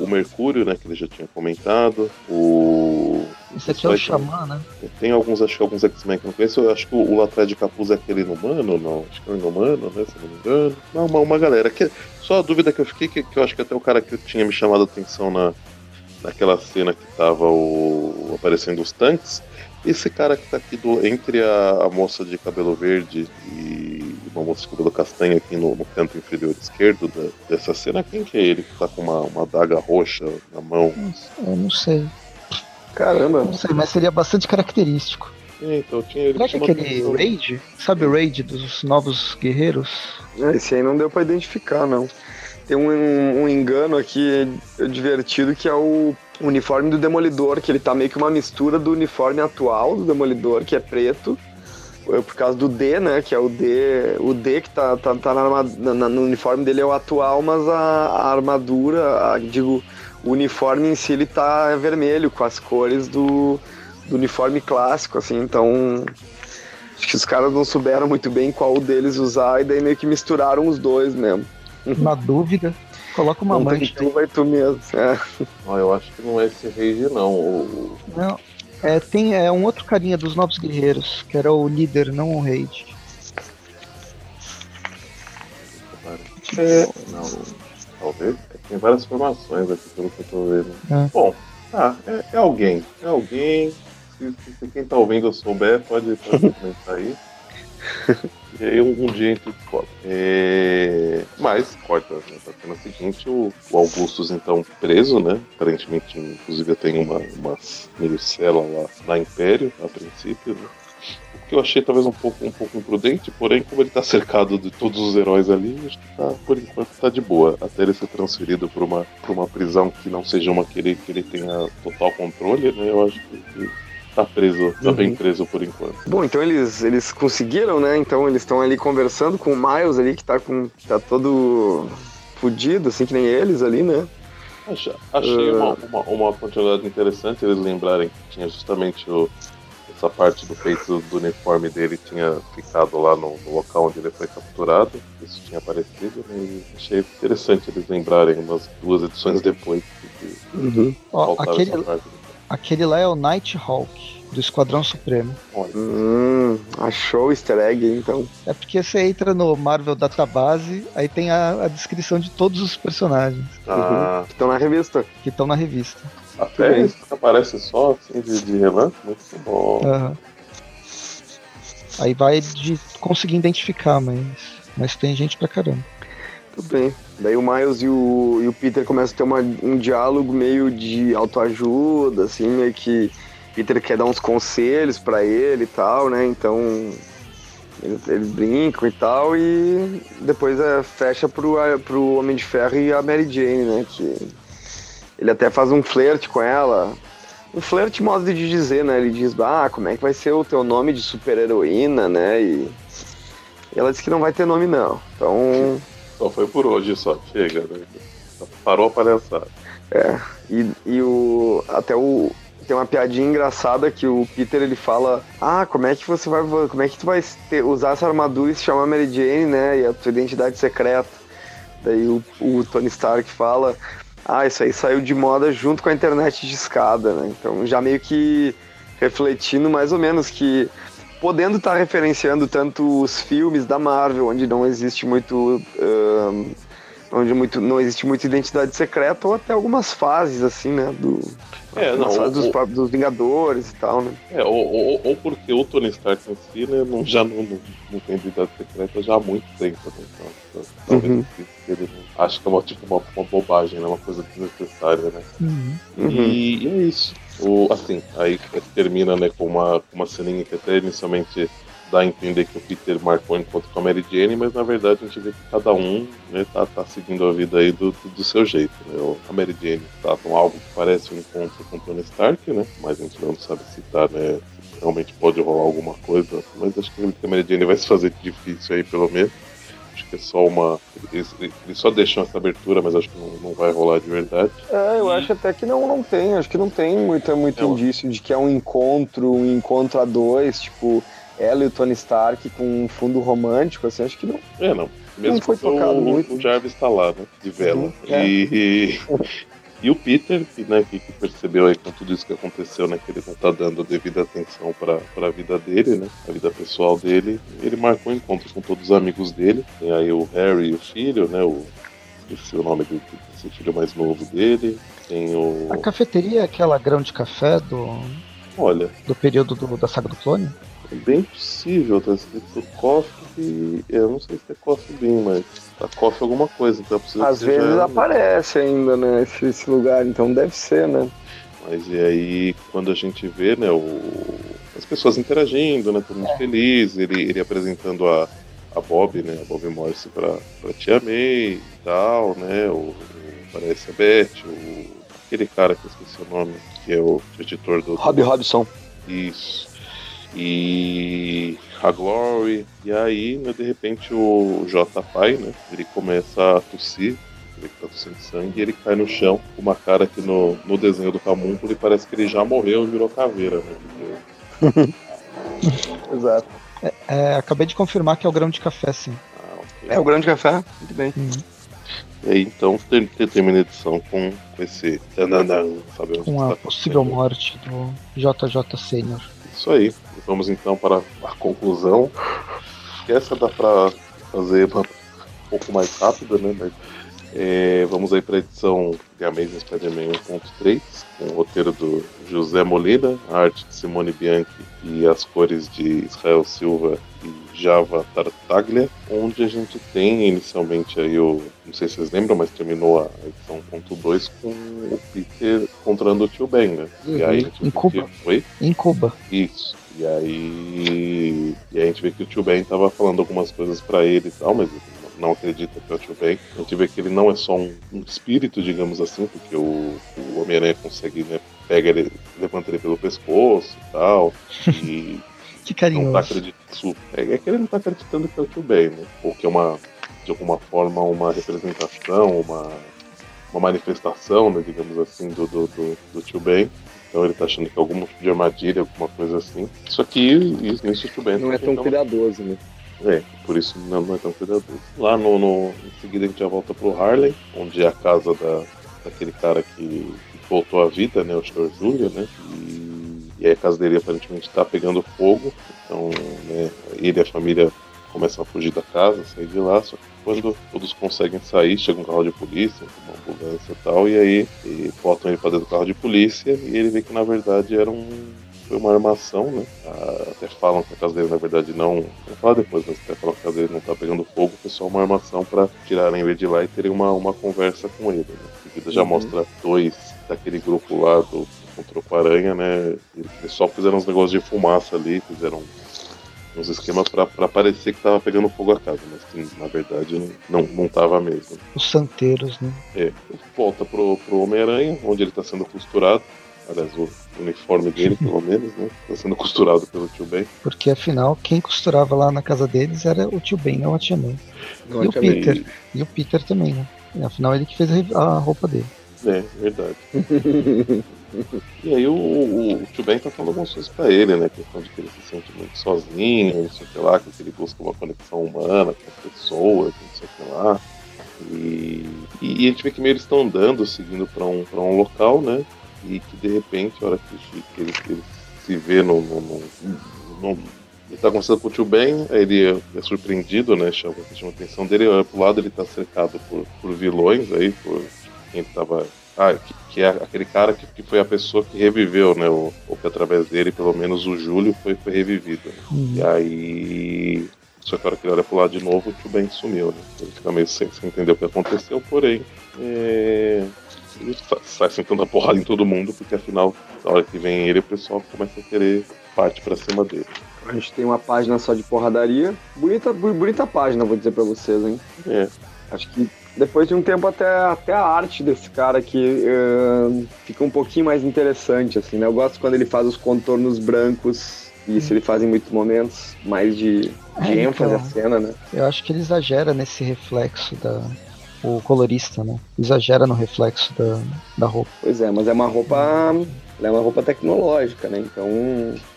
o, o Mercúrio, né? Que ele já tinha comentado. O. Esse aqui é o Vai- Xamã, né? Tem alguns, acho que alguns X-Men que eu não conheço. Eu acho que o, o lá atrás de capuz é aquele inumano, não? Acho que é o inumano, né? Se eu não me engano. Não, uma, uma galera. Que, só a dúvida que eu fiquei, que, que eu acho que até o cara que tinha me chamado a atenção na, naquela cena que tava o, aparecendo os tanques. Esse cara que tá aqui do, entre a, a moça de cabelo verde e uma moça de cabelo castanho aqui no, no canto inferior esquerdo da- dessa cena, quem que é ele que tá com uma, uma daga roxa na mão? Eu não sei. Caramba. Não sei, mas seria bastante característico. É, então tinha ele Será que é aquele atenção. Raid? Sabe o Raid dos novos guerreiros? É, Esse aí não deu pra identificar, não. Tem um, um engano aqui divertido que é o uniforme do Demolidor, que ele tá meio que uma mistura do uniforme atual do Demolidor, que é preto, é por causa do D, né? Que é o D. O D que tá, tá, tá na na- no uniforme dele é o atual, mas a, a armadura, a- digo, o uniforme em si ele tá vermelho, com as cores do, do uniforme clássico, assim, então. Acho que os caras não souberam muito bem qual deles usar e daí meio que misturaram os dois mesmo. Na dúvida, coloca uma mancha. tu, vai tu mesmo. É. Ah, eu acho que não é esse rage, não. O, Não, é, tem é um outro carinha dos novos guerreiros, que era o líder, não o Raid. É, não, talvez. É, Tem várias formações aqui pelo que eu tô vendo. É. Bom, ah, é, é alguém. É alguém. Se, se- se quem tá ouvindo souber, pode, pode comentar aí. E aí um, um dia a gente descobre. É, mas, corta né, pra cena seguinte, o, o Augustus então preso, né? Aparentemente, inclusive, tem uma, uma meio cela lá na Império, a princípio, né? O que eu achei talvez um pouco, um pouco imprudente, porém, como ele tá cercado de todos os heróis ali, acho que tá, por enquanto tá de boa. Até ele ser transferido pra uma, uma prisão que não seja uma que ele, que ele tenha total controle, né? Eu acho que, que tá preso, tá bem Uhum. preso por enquanto. Bom, então eles, eles conseguiram, né? Então eles estão ali conversando com o Miles ali, que tá com. tá todo fudido, assim que nem eles ali, né? Acha- Achei Ah. uma, uma, uma continuidade interessante eles lembrarem que tinha justamente o, essa parte do peito do uniforme dele tinha ficado lá no, no local onde ele foi capturado. Isso tinha aparecido, né? E achei interessante eles lembrarem umas duas edições depois que, que Ó, faltava aquele, essa parte. Aquele lá é o Nighthawk, do Esquadrão Supremo. Hum, achou o easter egg, então. É porque você entra no Marvel Database, aí tem a, a descrição de todos os personagens Ah, Que estão na revista. que estão na revista. até isso que aparece só assim de, de relance, muito bom. Aham. Aí vai de conseguir identificar, mas, mas tem gente pra caramba. Tudo bem. Daí o Miles e o, e o Peter começam a ter uma, um diálogo meio de autoajuda, assim, meio que Peter quer dar uns conselhos pra ele e tal, né? Então eles, eles brincam e tal, e depois é, fecha pro, pro Homem de Ferro e a Mary Jane, né? Que ele até faz um flerte com ela. Um flerte modo de dizer, né? Ele diz, ah, como é que vai ser o teu nome de super-heroína, né? E ela diz que não vai ter nome, não. Então. Só foi por hoje só, chega, né? Parou a palhaçada. É, e, e o. Até o. Tem uma piadinha engraçada que o Peter ele fala: Ah, como é que você vai. Como é que tu vai ter- usar essa armadura e se chamar Mary Jane, né? E a tua identidade secreta. Daí o, o Tony Stark fala: Ah, isso aí saiu de moda junto com a internet de escada, né? Então já meio que refletindo mais ou menos que podendo estar referenciando tanto os filmes da Marvel, onde não existe muito. ahn, onde muito, não existe muita identidade secreta, ou até algumas fases, assim, né? Do, É, não, algumas fases o- dos, próprios- dos Vingadores e tal, né? É, ou, ou, ou porque o Tony Stark em si, né, não, já não, não, não tem identidade secreta já há muito tempo, né? Então, talvez Uhum. ele acho que é uma, tipo, uma, uma bobagem, né? Uma coisa desnecessária, né? Uhum. Uhum. E, e é isso. O, assim, aí termina né, com uma, uma ceninha que até inicialmente dá a entender que o Peter marcou encontro com a Mary Jane, mas na verdade a gente vê que cada um né, tá, tá seguindo a vida aí do, do, do seu jeito. Né? A Mary Jane tá com algo que parece um encontro com Tony Stark, né? Mas a gente não sabe se tá, né? Realmente pode rolar alguma coisa. Mas acho que a Mary Jane vai se fazer difícil aí, pelo menos. Que é só uma. Eles, eles só deixam essa abertura, mas acho que não, não vai rolar de verdade. É, eu acho até que não, não tem, acho que não tem muito, muito eu- indício de que é um encontro, um encontro a dois, tipo, ela e o Tony Stark com um fundo romântico, assim, acho que não. É, não. Mesmo foi porque tocado o, muito. o Jarvis tá lá, né? De vela. Uhum, é. E, e o Peter, que, né, que, que percebeu aí com tudo isso que aconteceu, né? Que ele não tá dando a devida atenção pra, pra vida dele, né? A vida pessoal dele. Ele marcou um encontro com todos os amigos dele. Tem aí o Harry e o filho, né? O, esqueci o nome do, filho mais novo dele. Tem o. A cafeteria é aquela grão de café do, Olha, do período do- da saga do clone? é bem possível, tá escrito Coffee. Eu não sei se é Coffee Bean, mas tá Coffee alguma coisa, então é possível Às vezes ela. aparece ainda, né, esse, esse lugar, então deve ser, né? Mas e aí, quando a gente vê, né, o... as pessoas interagindo, né, todo mundo feliz, ele, ele apresentando a, a Bob, né, a Bob Morse pra, pra Tia May e tal, né, o, o- aparece a Beth, o, aquele cara que eu esqueci o nome, que é o editor do... Rob Robson. Isso. E a Glory. E aí, né, de repente, o J Pai, né? Ele começa a tossir. Ele tá tossindo sangue e ele cai no chão com uma cara que no, no desenho do Camúnculo ele parece que ele já morreu e virou caveira, né? Exato. É, acabei de confirmar que é o grão de café, sim. ah, ok. É o grande café? Muito bem. E aí, então, ter- ter- termina a edição com esse. tananã, sabe Com a está possível morte do JJ Sênior. Isso aí. Vamos então para a conclusão. Essa dá para fazer um pouco mais rápida, né? Mas, é, vamos aí para a edição The Amazing Spider-Man 1.3, com o roteiro do José Molina, a arte de Simone Bianchi e as cores de Israel Silva Java Tartaglia, onde a gente tem inicialmente aí o. Não sei se vocês lembram, mas terminou a edição 1.2 com o Peter encontrando o tio Ben, né? E aí a gente Em Cuba. que- Oi? Em Cuba. Isso. E aí. E aí a gente vê que o tio Ben tava falando algumas coisas pra ele e tal, mas ele não acredita que é o tio Ben. A gente vê que ele não é só um, um espírito, digamos assim, porque o, o Homem-Aranha consegue, né? Pega ele, levanta ele pelo pescoço e tal. E Que não tá carinhoso. acreditando. É, é que ele não tá acreditando que é o tio Ben, né? Ou que é uma, de alguma forma, uma representação, uma, uma manifestação, né, digamos assim, do, do, do, do tio Ben. Então ele tá achando que é algum tipo de armadilha, alguma coisa assim. Só que isso, isso o tio Ben Não é tá tão cuidadoso, né? É, por isso não, não é tão cuidadoso. Lá no, no- Em seguida a gente já volta pro Harlem, onde é a casa da, daquele cara que, que voltou à vida, né? O Sr. Júlio, né? E, e aí a casa dele aparentemente está pegando fogo. Então, né, ele e a família começam a fugir da casa, sair de lá, só que quando todos conseguem sair, chega um carro de polícia, uma ambulância e tal, e aí e botam ele para dentro do carro de polícia e ele vê que na verdade era um foi uma armação, né? Até falam que a casa dele, na verdade, não. Vou falar depois, mas até falam que a casa dele não tá pegando fogo, foi só uma armação para tirarem ele de lá e terem uma, uma conversa com ele. Né? A vida já uhum. mostra dois daquele grupo lá do contra o Aranha, né? Eles só fizeram uns negócios de fumaça ali, fizeram uns esquemas para parecer que tava pegando fogo a casa, mas que na verdade não, não tava mesmo. Os santeiros, né? É. Volta pro, pro Homem-Aranha, onde ele tá sendo costurado. Aliás, o uniforme dele, pelo menos, né? Tá sendo costurado pelo tio Ben. Porque afinal, quem costurava lá na casa deles era o tio Ben, não a tia May. Não e o Peter. E... e o Peter também, né? Afinal, ele que fez a roupa dele. É, verdade. e aí o, o, o tá falando algumas coisas pra ele, né? Questão de que ele se sente muito sozinho, não sei o que lá, que ele busca uma conexão humana com as pessoas, não sei o que lá. E, e, a gente vê que meio eles estão andando, seguindo para um, pra um local, né? E que de repente, a hora que, que, ele, ele se vê no, no, no, no ele tá conversando com o tio Ben, ele é surpreendido, né? Chama, chama a atenção dele, olha pro lado, ele tá cercado por, por vilões aí, por quem tava. Ah, que, é aquele cara que, que, foi a pessoa que reviveu, né? Ou, ou que através dele, pelo menos o Júlio foi, foi revivido. Uhum. E aí. Só que a hora que ele olha pro lado de novo, o tio Ben sumiu, né? Ele fica meio sem, sem entender o que aconteceu, porém. É... Ele sai sentando a porrada em todo mundo, porque afinal, na hora que vem ele, o pessoal começa a querer parte pra cima dele. A gente tem uma página só de porradaria. Bonita, bonita página, vou dizer pra vocês, hein? É. Acho que depois de um tempo até, até a arte desse cara aqui uh, fica um pouquinho mais interessante, assim, né? Eu gosto quando ele faz os contornos brancos, e isso ele faz em muitos momentos, mais de, de é, ênfase então, à cena, né? Eu acho que ele exagera nesse reflexo da, o colorista, né? Exagera no reflexo da, da roupa. Pois é, mas é uma roupa. é uma roupa tecnológica, né? Então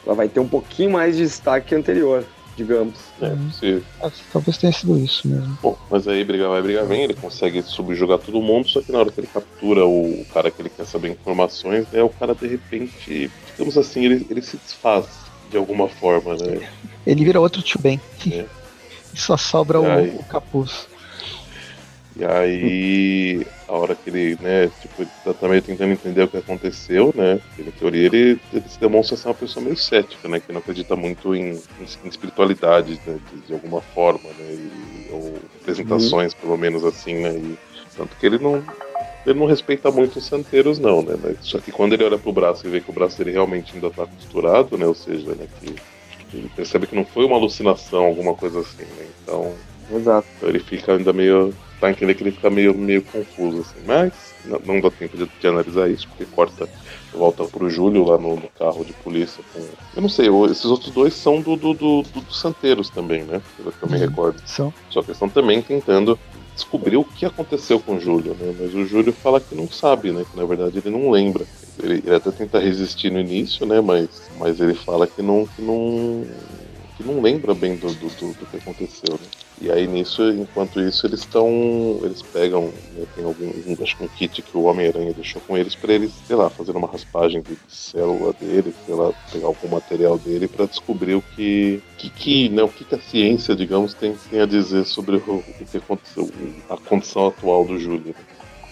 ela vai ter um pouquinho mais de destaque que anterior digamos. É, uhum. possível. É, talvez tenha sido isso mesmo. Bom, mas aí brigar vai, brigar vem, ele consegue subjugar todo mundo, só que na hora que ele captura o cara que ele quer saber informações, é o cara de repente, digamos assim, ele, ele se desfaz de alguma forma, né? Ele vira outro tio Ben. É. E só sobra o, o capuz. E aí, a hora que ele, né, tipo, tá também tentando entender o que aconteceu, né, em teoria ele, ele se demonstra ser uma pessoa meio cética, né, que não acredita muito em, em, espiritualidade, né, de, de, alguma forma, né, e, ou representações, uhum. pelo menos assim, né, e tanto que ele não, ele não respeita muito os santeiros, não, né, mas, só que quando ele olha pro braço e vê que o braço dele realmente ainda tá costurado, né, ou seja, né, que ele percebe que não foi uma alucinação, alguma coisa assim, né, então... Exato. Então ele fica ainda meio dá a entender que ele fica meio, meio confuso, assim. Mas não, dá tempo de, de, analisar isso, porque corta, volta pro Júlio lá no, no carro de polícia. Com... Eu não sei, esses outros dois são do, do, do, do Santeiros também, né? Pelo que eu me uhum. recordo. São. Só que estão também tentando descobrir o que aconteceu com o Júlio, né? Mas o Júlio fala que não sabe, né? Que na verdade ele não lembra. Ele, ele até tenta resistir no início, né? Mas, mas ele fala que não, que não, que não lembra bem do, do, do, do que aconteceu, né? E aí nisso, enquanto isso, eles estão. Eles pegam, né, tem algum. Acho que um kit que o Homem-Aranha deixou com eles para eles, sei lá, fazer uma raspagem de célula dele, sei lá, pegar algum material dele para descobrir o que. que, que né, o que, que a ciência, digamos, tem, tem a dizer sobre o, o que aconteceu, a condição atual do Júlio.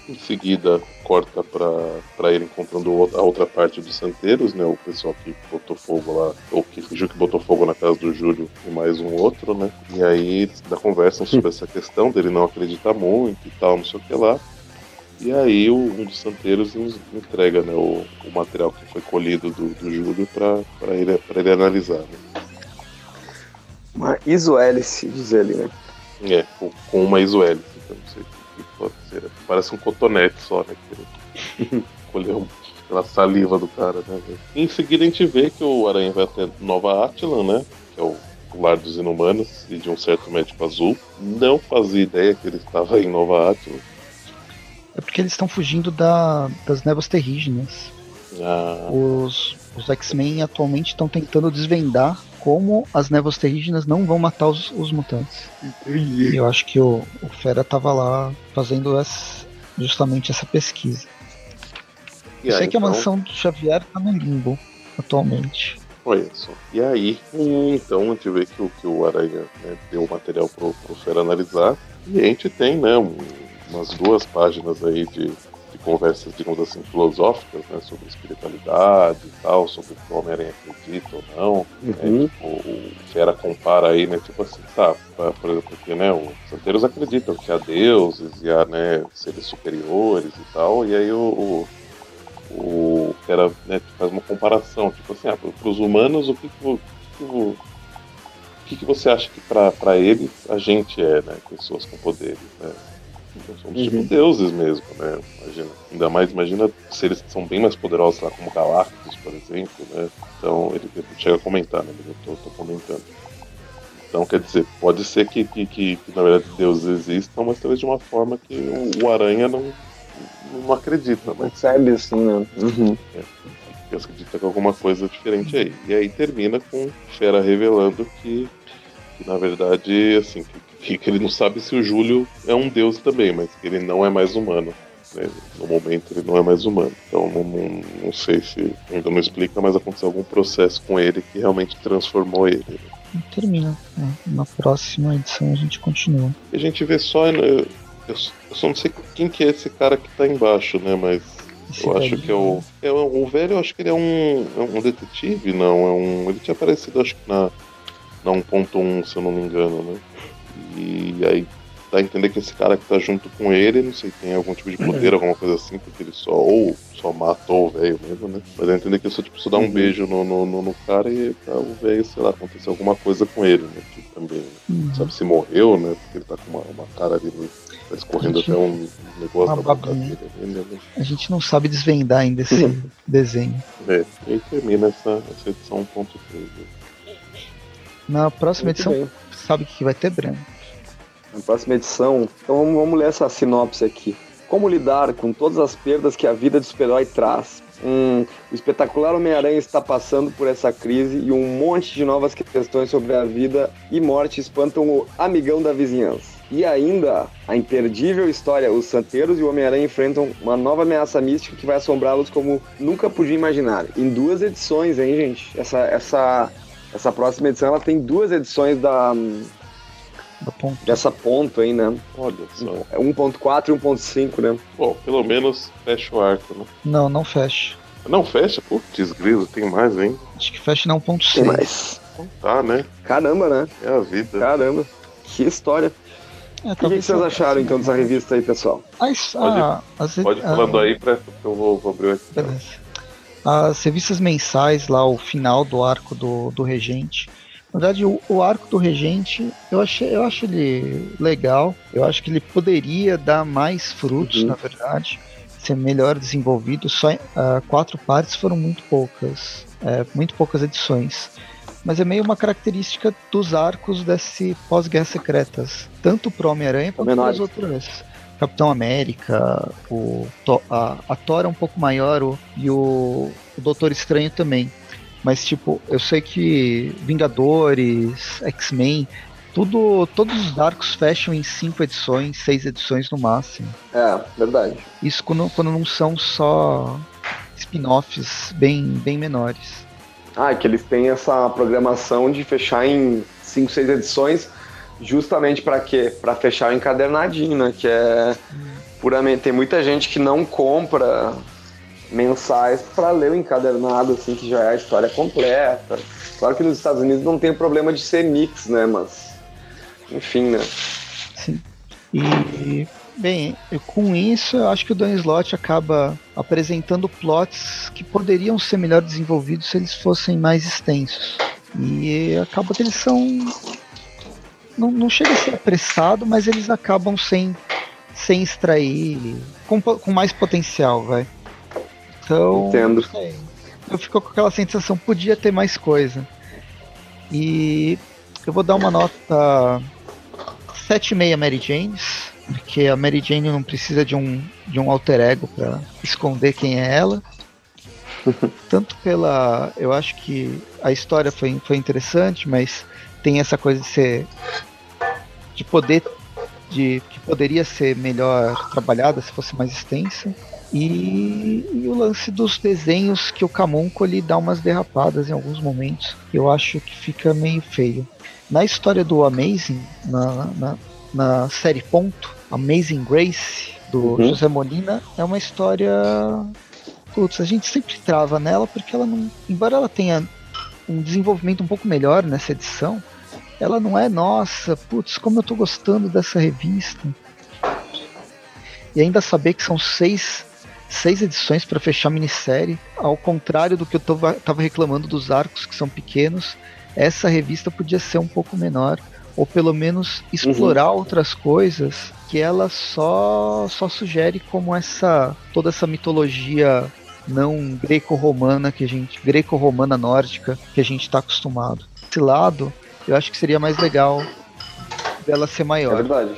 Em seguida, corta para ele encontrando a outra parte dos santeiros, né? O pessoal que botou fogo lá, ou que fingiu que botou fogo na casa do Júlio e mais um outro, né? E aí da conversam sobre essa questão dele não acreditar muito e tal, não sei o que lá. E aí o, um dos santeiros entrega né, o, o material que foi colhido do, do Júlio para ele, ele analisar. Né? Uma isoélice, diz ele, né? É, com, com uma isoélice, então não sei Parece um cotonete só, né? Que colheu pela saliva do cara, né? Em seguida a gente vê que o Aranha vai até Nova Atlan, né? Que é o lar dos inumanos e de um certo médico azul. Não fazia ideia que ele estava em Nova Atlan. É porque eles estão fugindo da, das névoas terrígenas. Ah. Os, os X-Men atualmente estão tentando desvendar como as névoas terrígenas não vão matar os, os mutantes. Entendi. Eu acho que o, o Fera tava lá fazendo essa, justamente essa pesquisa. E Eu sei aí, que a então, mansão do Xavier tá no limbo atualmente. Olha só. E aí, hum, então, a gente vê que o, que o Aranha né, deu o material pro, pro Fera analisar. E a gente tem, né, um- umas duas páginas aí de conversas, digamos assim, filosóficas, né, sobre espiritualidade e tal, sobre o que o Homem-Aranha acredita ou não. né, Uhum. tipo, o Fera compara aí, né, tipo assim, tá, por exemplo, porque, né, os santeiros acreditam que há deuses e há, né, seres superiores e tal, e aí o, o o né, faz uma comparação tipo assim ah, para os humanos o que que, vo- o que, que você acha que para eles a gente é né pessoas com poderes né então, somos tipo Uhum. deuses mesmo né imagina ainda mais imagina seres que são bem mais poderosos lá como Galactus por exemplo né então ele, ele chega a comentar né eu tô, tô comentando então quer dizer pode ser que, que, que, que, na verdade deuses existam mas talvez de uma forma que o, o aranha não não acredita mas Concebe assim, né? Uhum. eu acredito que é alguma coisa diferente aí. E aí termina com Fera revelando que, que na verdade, assim, que, que ele não sabe se o Júlio é um deus também, mas que ele não é mais humano. né? No momento ele não é mais humano. Então não, não, não sei se ainda não explica, mas aconteceu algum processo com ele que realmente transformou ele. né? Termina. né? Na próxima edição a gente continua. E a gente vê só. né, Eu, eu só não sei quem que é esse cara que tá embaixo, né? Mas Esse Eu acho que é o. É o velho, eu acho que ele é um, é um detetive, não. É um. Ele tinha aparecido, acho que na, na 1.1, se eu não me engano, né? E aí dá a entender que esse cara que tá junto com ele, não sei, tem algum tipo de poder, alguma coisa assim, porque ele só. Ou só matou o velho mesmo, né? Mas dá a entender que ele só, tipo, só dá um Uhum. beijo no, no, no, no cara e tá, o velho, sei lá, aconteceu alguma coisa com ele, né? Que também. Uhum. Sabe se morreu, né? Porque ele tá com uma, uma cara ali. Tá escorrendo Gente, até um negócio na boca dele. né? A gente não sabe desvendar ainda esse desenho. É, e aí termina essa, essa edição 1.3. né? Na próxima Muito edição, bem. sabe o que vai ter, Breno? Na próxima edição, então vamos, ler essa sinopse aqui. Como lidar com todas as perdas que a vida de super-herói traz? Hum, o espetacular Homem-Aranha está passando por essa crise e um monte de novas questões sobre a vida e morte espantam o amigão da vizinhança. E ainda, a imperdível história, os Santeiros e o Homem-Aranha enfrentam uma nova ameaça mística que vai assombrá-los como nunca podia imaginar. Em duas edições, hein, gente? Essa, essa, essa próxima edição ela tem duas edições Da ponta. dessa ponto aí, né? Olha só. É 1.4 e 1.5, né? Bom, pelo menos fecha o arco, né? Não, não fecha. Não, fecha? Putz, grilo, tem mais, hein? Acho que fecha na Tem 1.6. mais. Então tá, né? Caramba, né? É a vida. Caramba. Que história. É, O que, que vocês acharam então dessa revista aí, pessoal? As, a, as, Pode ir a- falando aí, pra, porque eu vou, vou abrir o aqui. Beleza. As revistas mensais lá, o final do arco do, do Regente. Na verdade, o, o arco do Regente, eu, achei, eu acho ele legal. Eu acho que ele poderia dar mais frutos, Uhum. na verdade. Ser melhor desenvolvido. Só ah, quatro partes foram muito poucas. é, muito poucas edições. Mas é meio uma característica dos arcos desse pós-guerra secretas. Tanto pro Homem-Aranha quanto para os outros. Capitão América, o, a, a Thor é um pouco maior o- e o, o Doutor Estranho também. Mas, tipo, eu sei que Vingadores, X-Men, tudo, todos os arcos fecham em cinco edições, seis edições no máximo. É, verdade. Isso quando, quando não são só spin-offs bem, bem menores. Ah, que eles têm essa programação de fechar em 5, 6 edições, justamente para quê? Para fechar o encadernadinho, né? Que é puramente. Tem muita gente que não compra mensais para ler o encadernado, assim, que já é a história completa. Claro que nos Estados Unidos não tem problema de ser mix, né? Mas. Enfim, né? Sim. E, bem, com isso, eu acho que o Dan Slott acaba apresentando plots que poderiam ser melhor desenvolvidos se eles fossem mais extensos. E acaba que eles são. Não, não chega a ser apressado, mas eles acabam sem, sem extrair. Com, com mais potencial, vai. Então. Entendo. Eu fico com aquela sensação, podia ter mais coisa. E eu vou dar uma nota 7,5 Mary Janes, porque a Mary Jane não precisa de um, de um alter ego para esconder quem é ela. Tanto pela. Eu acho que a história foi, foi interessante, mas tem essa coisa de ser. de poder de que poderia ser melhor trabalhada se fosse mais extensa. E, e, o lance dos desenhos que o Camonco ele dá umas derrapadas em alguns momentos. Eu acho que fica meio feio. Na história do Amazing, na, na, na série Ponto, Amazing Grace, do uhum. José Molina, é uma história. Putz, a gente sempre trava nela porque ela não. Embora ela tenha um desenvolvimento um pouco melhor nessa edição, ela não é, nossa, putz, como eu tô gostando dessa revista. E ainda saber que são seis seis edições para fechar a minissérie. Ao contrário do que eu estava reclamando dos arcos que são pequenos, essa revista podia ser um pouco menor ou pelo menos explorar uhum. outras coisas que ela só só sugere como essa toda essa mitologia não greco-romana que a gente greco-romana nórdica que a gente está acostumado. Esse lado, eu acho que seria mais legal dela ser maior. É verdade.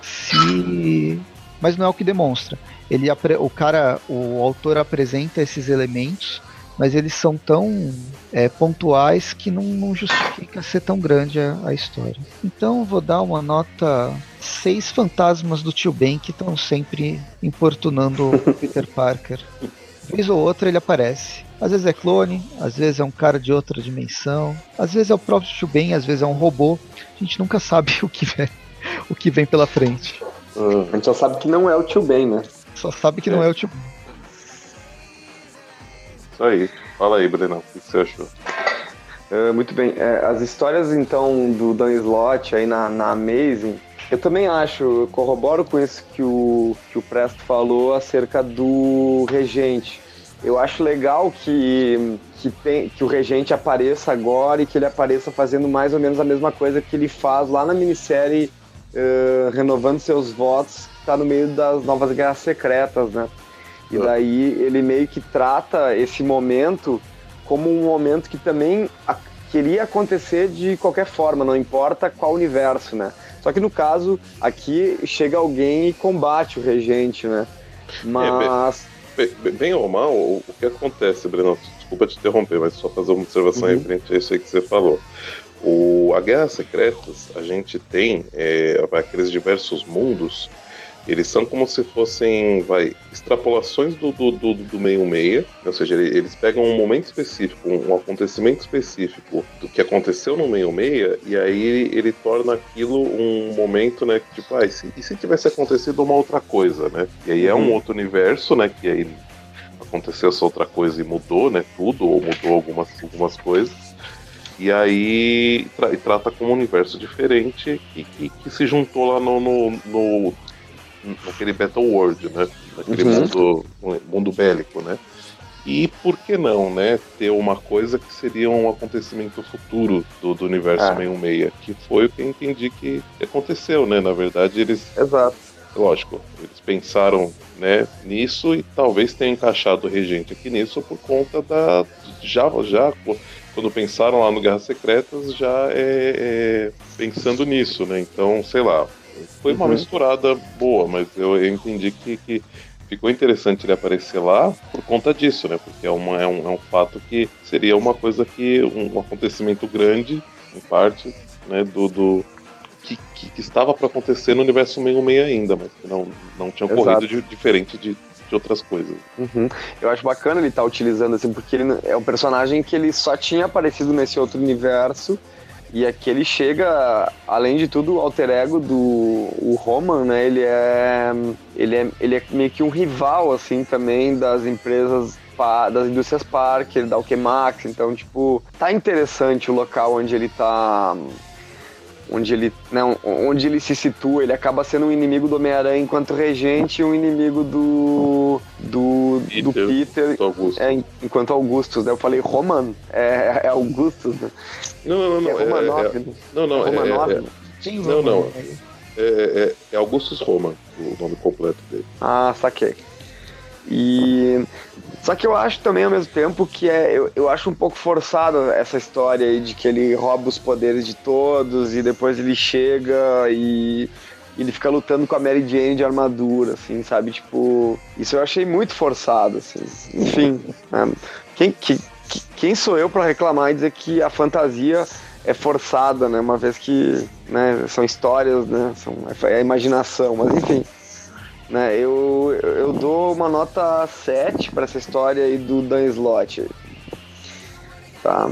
Se mas não é o que demonstra ele o cara, o autor apresenta esses elementos, mas eles são tão é, pontuais que não, não, justifica ser tão grande a, a história. Então vou dar uma nota seis fantasmas do tio Ben que estão sempre importunando o Peter Parker. Vez ou outra ele aparece. Às vezes é clone, às vezes é um cara de outra dimensão, às vezes é o próprio tio Ben, às vezes é um robô. A gente nunca sabe o que vem, o que vem pela frente. Hum, a gente só sabe que não é o tio Ben, né? Só sabe que é. não é o tipo. Isso aí. Fala aí, Brenão, o que você achou? Uh, muito bem. É, as histórias, então, do Dan Slott aí na, na Amazing, eu também acho, eu corroboro com isso que o, que o Presto falou acerca do Regente. Eu acho legal que, que, tem, que o Regente apareça agora e que ele apareça fazendo mais ou menos a mesma coisa que ele faz lá na minissérie uh, Renovando Seus Votos, tá no meio das novas guerras secretas, né? E é. daí ele meio que trata esse momento como um momento que também queria acontecer de qualquer forma, não importa qual universo, né? Só que no caso, aqui chega alguém e combate o regente, né? Mas. É, bem, bem, ou mal, o, que acontece, Breno? Desculpa te interromper, mas só fazer uma observação uhum. referente a isso aí que você falou. O, a Guerra Secretas, a gente tem é, aqueles diversos mundos eles são como se fossem, vai, extrapolações do, do, do, do meio meia, ou seja, eles pegam um momento específico, um acontecimento específico do que aconteceu no meio meia, e aí ele, ele torna aquilo um momento, né, que tipo, ah, e se, e se tivesse acontecido uma outra coisa, né? E aí é um uhum. outro universo, né, que aí aconteceu essa outra coisa e mudou, né, tudo, ou mudou algumas, algumas coisas. E aí tra trata como um universo diferente e que, que, se juntou lá no, no, no, naquele Battle World, né? Naquele uhum. mundo, mundo bélico, né? E por que não, né? Ter uma coisa que seria um acontecimento futuro do, do universo ah. 66, que foi o que eu entendi que aconteceu, né? Na verdade, eles. Exato. Lógico, eles pensaram né, nisso e talvez tenham encaixado o regente aqui nisso por conta da. Já, já quando pensaram lá no Guerras Secretas, já é, é pensando nisso, né? Então, sei lá, foi uma uhum. misturada boa, mas eu, eu entendi que, que, ficou interessante ele aparecer lá por conta disso, né? Porque é, uma, é, um, é um fato que seria uma coisa que. um, um acontecimento grande, em parte, né? Do. do que, que, estava para acontecer no universo meio meio ainda, mas que não, não tinha ocorrido de, diferente de, de outras coisas. Uhum. Eu acho bacana ele estar tá utilizando assim, porque ele é um personagem que ele só tinha aparecido nesse outro universo e aqui ele chega, além de tudo, o alter ego do o Roman, né? Ele é, ele é, ele é meio que um rival, assim, também das empresas das indústrias Parker, da Alchemax, então, tipo, tá interessante o local onde ele tá onde ele, não, onde ele se situa, ele acaba sendo um inimigo do Homem-Aranha enquanto regente e um inimigo do do Peter, do Peter Augusto. É, enquanto Augustus, né? Eu falei Roman, é, é Augustus, né? Não, não, não. É Romanov, é, é, né? Não, não, é, Romanov, é, Sim, não, não. É, é, é Augustus Roman, o nome completo dele. Ah, saquei. E só que eu acho também ao mesmo tempo que é eu, eu acho um pouco forçado essa história aí de que ele rouba os poderes de todos e depois ele chega e ele fica lutando com a Mary Jane de armadura, assim, sabe? Tipo, isso eu achei muito forçado, assim. Enfim, né? quem, que, quem sou eu para reclamar e dizer que a fantasia é forçada, né? Uma vez que né? São histórias, né? São, é a imaginação, mas enfim. Né, eu, eu dou uma nota 7 para essa história aí do Dan Slott. Tá?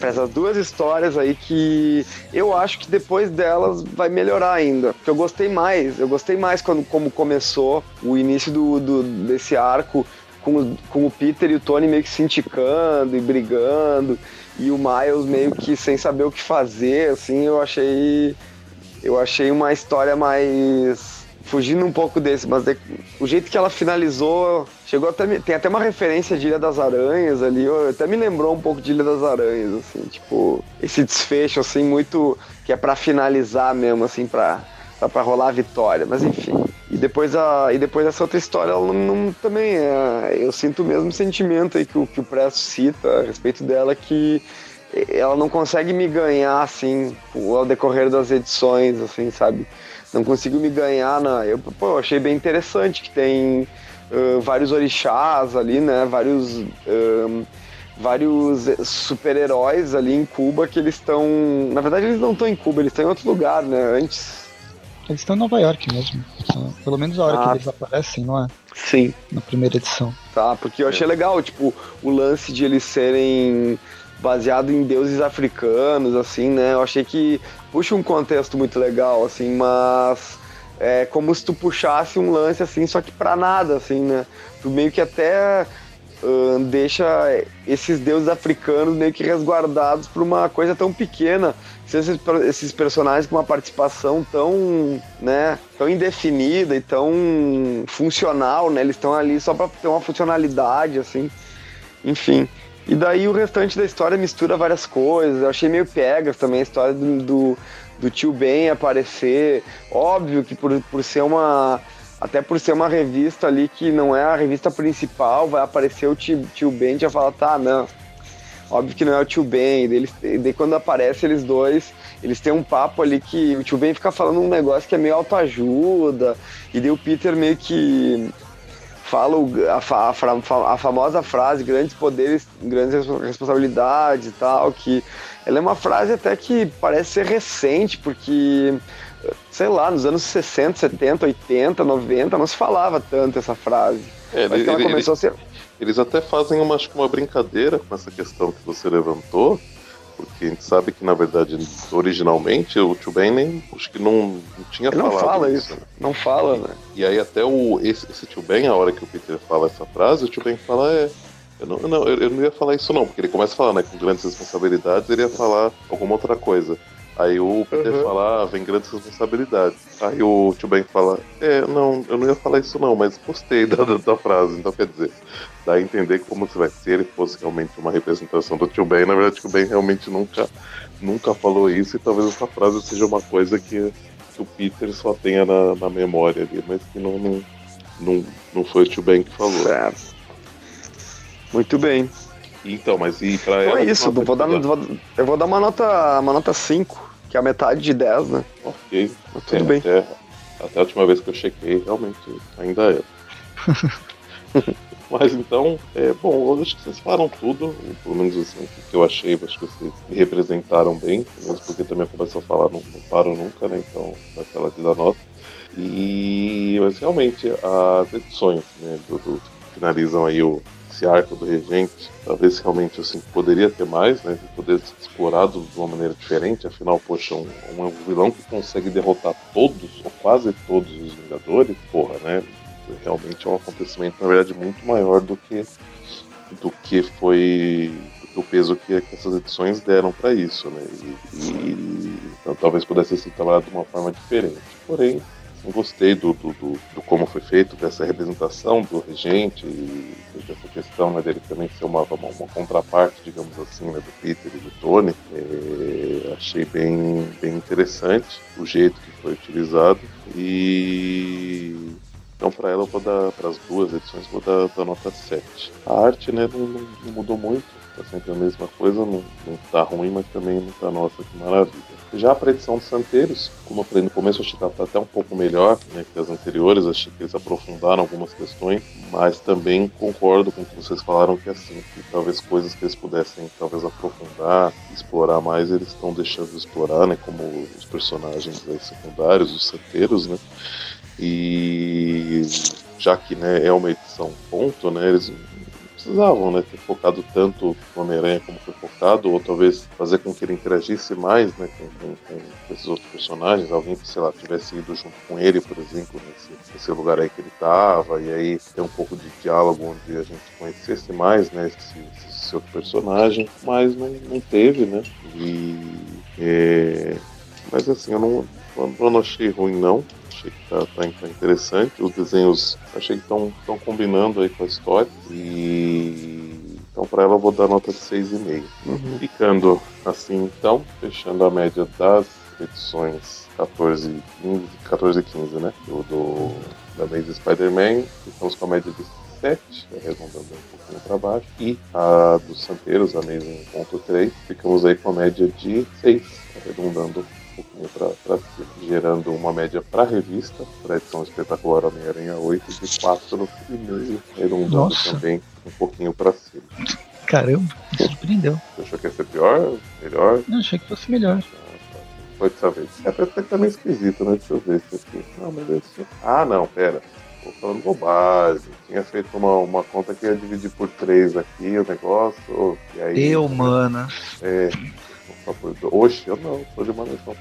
Para essas duas histórias aí que eu acho que depois delas vai melhorar ainda. Porque eu gostei mais, eu gostei mais quando como começou o início do, do desse arco com, com o Peter e o Tony meio que se indicando e brigando e o Miles meio que sem saber o que fazer, assim, eu achei eu achei uma história mais fugindo um pouco desse, mas de, o jeito que ela finalizou, chegou até tem até uma referência de Ilha das Aranhas ali, até me lembrou um pouco de Ilha das Aranhas, assim, tipo, esse desfecho assim muito que é para finalizar mesmo assim, para para rolar a vitória, mas enfim. E depois, a, e depois essa outra história, ela não, não, também é. Eu sinto o mesmo sentimento aí que o, que o Presto cita a respeito dela, que ela não consegue me ganhar, assim, ao decorrer das edições, assim, sabe? Não consigo me ganhar na. Eu, pô, achei bem interessante que tem uh, vários orixás ali, né? Vários. Uh, vários super-heróis ali em Cuba que eles estão. Na verdade, eles não estão em Cuba, eles estão em outro lugar, né? Antes eles estão em Nova York mesmo. Pelo menos a hora ah, que eles aparecem, não é? Sim. Na primeira edição. Tá, porque eu achei legal, tipo, o lance de eles serem baseado em deuses africanos, assim, né? Eu achei que puxa um contexto muito legal, assim, mas é como se tu puxasse um lance assim, só que pra nada, assim, né? Tu meio que até uh, deixa esses deuses africanos meio que resguardados por uma coisa tão pequena esses, esses personagens com uma participação tão, né, tão indefinida e tão funcional, né? Eles estão ali só para ter uma funcionalidade, assim. Enfim. E daí o restante da história mistura várias coisas. Eu achei meio pegas também a história do, do, do tio Ben aparecer. Óbvio que por, por ser uma. Até por ser uma revista ali que não é a revista principal, vai aparecer o tio, tio Ben e já fala, tá, não, Óbvio que não é o tio Ben, eles, daí quando aparece eles dois, eles têm um papo ali que o tio Ben fica falando um negócio que é meio autoajuda, e daí o Peter meio que fala a, a, a, famosa frase grandes poderes, grandes responsabilidades e tal, que ela é uma frase até que parece ser recente, porque sei lá, nos anos 60, 70, 80, 90 não se falava tanto essa frase. É, Mas ele, ela começou ele, a ser eles até fazem uma, uma brincadeira com essa questão que você levantou, porque a gente sabe que, na verdade, originalmente o Tio Ben nem acho que não, não tinha Ele falado. Não fala isso, né? não fala, né? E aí até o, esse, esse Tio Ben, a hora que o Peter fala essa frase, o Tio Ben fala, é. Eu não, não, eu não ia falar isso não, porque ele começa a falar, né? Com grandes responsabilidades, ele ia falar alguma outra coisa. Aí o Peter uhum. fala, ah, vem grandes responsabilidades. Aí o Tio Ben fala, é, não, eu não ia falar isso não, mas gostei da, da, frase. Então quer dizer, dá a entender como se vai ser, ele fosse realmente uma representação do Tio Ben. Na verdade, o Tio Ben realmente nunca, nunca falou isso e talvez essa frase seja uma coisa que, que o Peter só tenha na, na memória ali, mas que não, não, não, não foi o Tio Ben que falou. Certo. Muito bem. Então, mas e pra então ela. é isso, vou dar, eu vou dar uma nota, uma nota 5 que é a metade de 10, né? Ok. Mas tudo bem. Até, até, a última vez que eu chequei, realmente ainda é. Mas então, é, bom, eu acho que vocês falaram tudo, pelo menos assim, o que eu achei, acho que vocês me representaram bem, mesmo porque também começou a falar, não, não paro nunca, né? Então, daquela de dar nota. E, mas realmente, as edições, né, do, do finalizam aí o, esse arco do regente, talvez realmente assim, poderia ter mais, né? Poder ser explorado de uma maneira diferente, afinal, poxa, um, um vilão que consegue derrotar todos, ou quase todos os Vingadores, porra, né? Realmente é um acontecimento, na verdade, muito maior do que do que foi do peso que, que essas edições deram para isso, né? E, e então, talvez pudesse ser trabalhado de uma forma diferente. Porém, gostei do, do, do, do, como foi feito, dessa representação do regente, e dessa questão né, dele também ser uma, uma, uma, contraparte, digamos assim, né, do Peter e do Tony. É, achei bem, bem interessante o jeito que foi utilizado. E Então, para ela, eu vou dar, para as duas edições, vou dar, dar nota 7. A arte, né, não, não mudou muito, tá sempre a mesma coisa, não, não tá ruim, mas também não tá, nossa, que maravilha. Já a edição de Santeiros, como eu falei no começo, achei que ela tá até um pouco melhor né, que as anteriores, achei que eles aprofundaram algumas questões, mas também concordo com o que vocês falaram que assim, que talvez coisas que eles pudessem talvez aprofundar, explorar mais, eles estão deixando de explorar, né, como os personagens aí, secundários, os Santeiros, né, e já que né, é uma edição ponto, né, eles precisavam né, ter focado tanto no Homem-Aranha como foi focado, ou talvez fazer com que ele interagisse mais né, com, com, com, esses outros personagens, alguém que, sei lá, tivesse ido junto com ele, por exemplo, nesse, nesse lugar aí que ele estava, e aí ter um pouco de diálogo onde a gente conhecesse mais né, esse, esse outro personagem, mas não, não teve, né? E, é, mas assim, eu não, eu não achei ruim não achei que tá, tá, tá interessante. Os desenhos achei que estão combinando aí com a história. E então para ela eu vou dar nota de 6,5. Uhum. Ficando assim então, fechando a média das edições 14 e 15, 14 e 15, né? Do, do da Amazing Spider-Man, ficamos com a média de 7, arredondando um pouquinho para baixo, e a dos Santeiros, a Amazing 1.3, ficamos aí com a média de 6, arredondando pouquinho para gerando uma média para revista, para edição espetacular Homem-Aranha 8, de 4,5, arredondando também um pouquinho para cima. Caramba, me surpreendeu. Você achou que ia ser pior? Melhor? Não, achei que fosse melhor. Foi dessa vez. É até tá meio esquisito, né? Deixa eu ver isso aqui. Não, mas. Ah, não, pera. Tô falando bobagem. Tinha feito uma, uma conta que ia dividir por 3 aqui o negócio. E aí. Eu, mana. É. Oxe, eu não, sou de manutenção.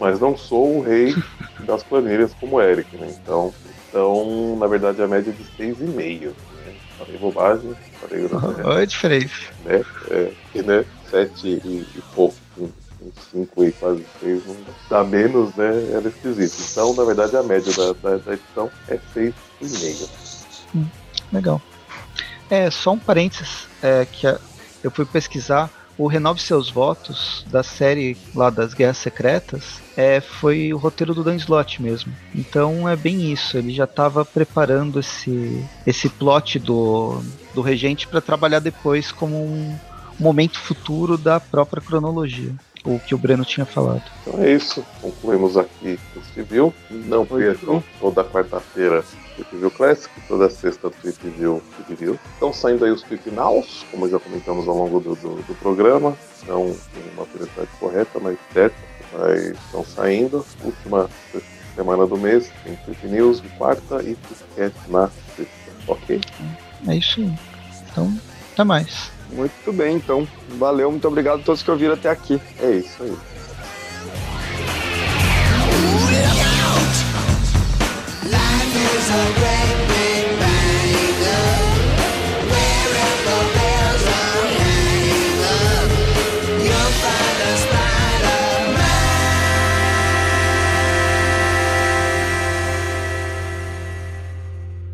Mas não sou o rei das planilhas como o Eric, né? Então, então na verdade, a média é de 6,5. Né? Falei bobagem, falei Olha a diferença. Né? É, e, né? 7 e, e pouco, 5 e quase 6, não dá menos, né? Era esquisito. Então, na verdade, a média da, da, da edição é 6,5. Hum, legal. É, só um parênteses é, que eu fui pesquisar o Renove Seus Votos, da série lá das Guerras Secretas, é, foi o roteiro do Dan Slott mesmo. Então é bem isso, ele já estava preparando esse, esse plot do, do Regente para trabalhar depois como um momento futuro da própria cronologia o que o Breno tinha falado. Então é isso. Concluímos aqui o Civil. Não percam toda quarta-feira Trip View Classic, toda sexta Trip View Review. Estão saindo aí os Trip Nows, como já comentamos ao longo do, do, do programa. Não tem uma velocidade correta, mas certa. Mas estão saindo. Última semana do mês tem Trip News de quarta e Tripcast na sexta. Ok? É isso aí. Então, até mais. Muito bem, então. Valeu, muito obrigado a todos que ouviram até aqui. É isso aí. Life is a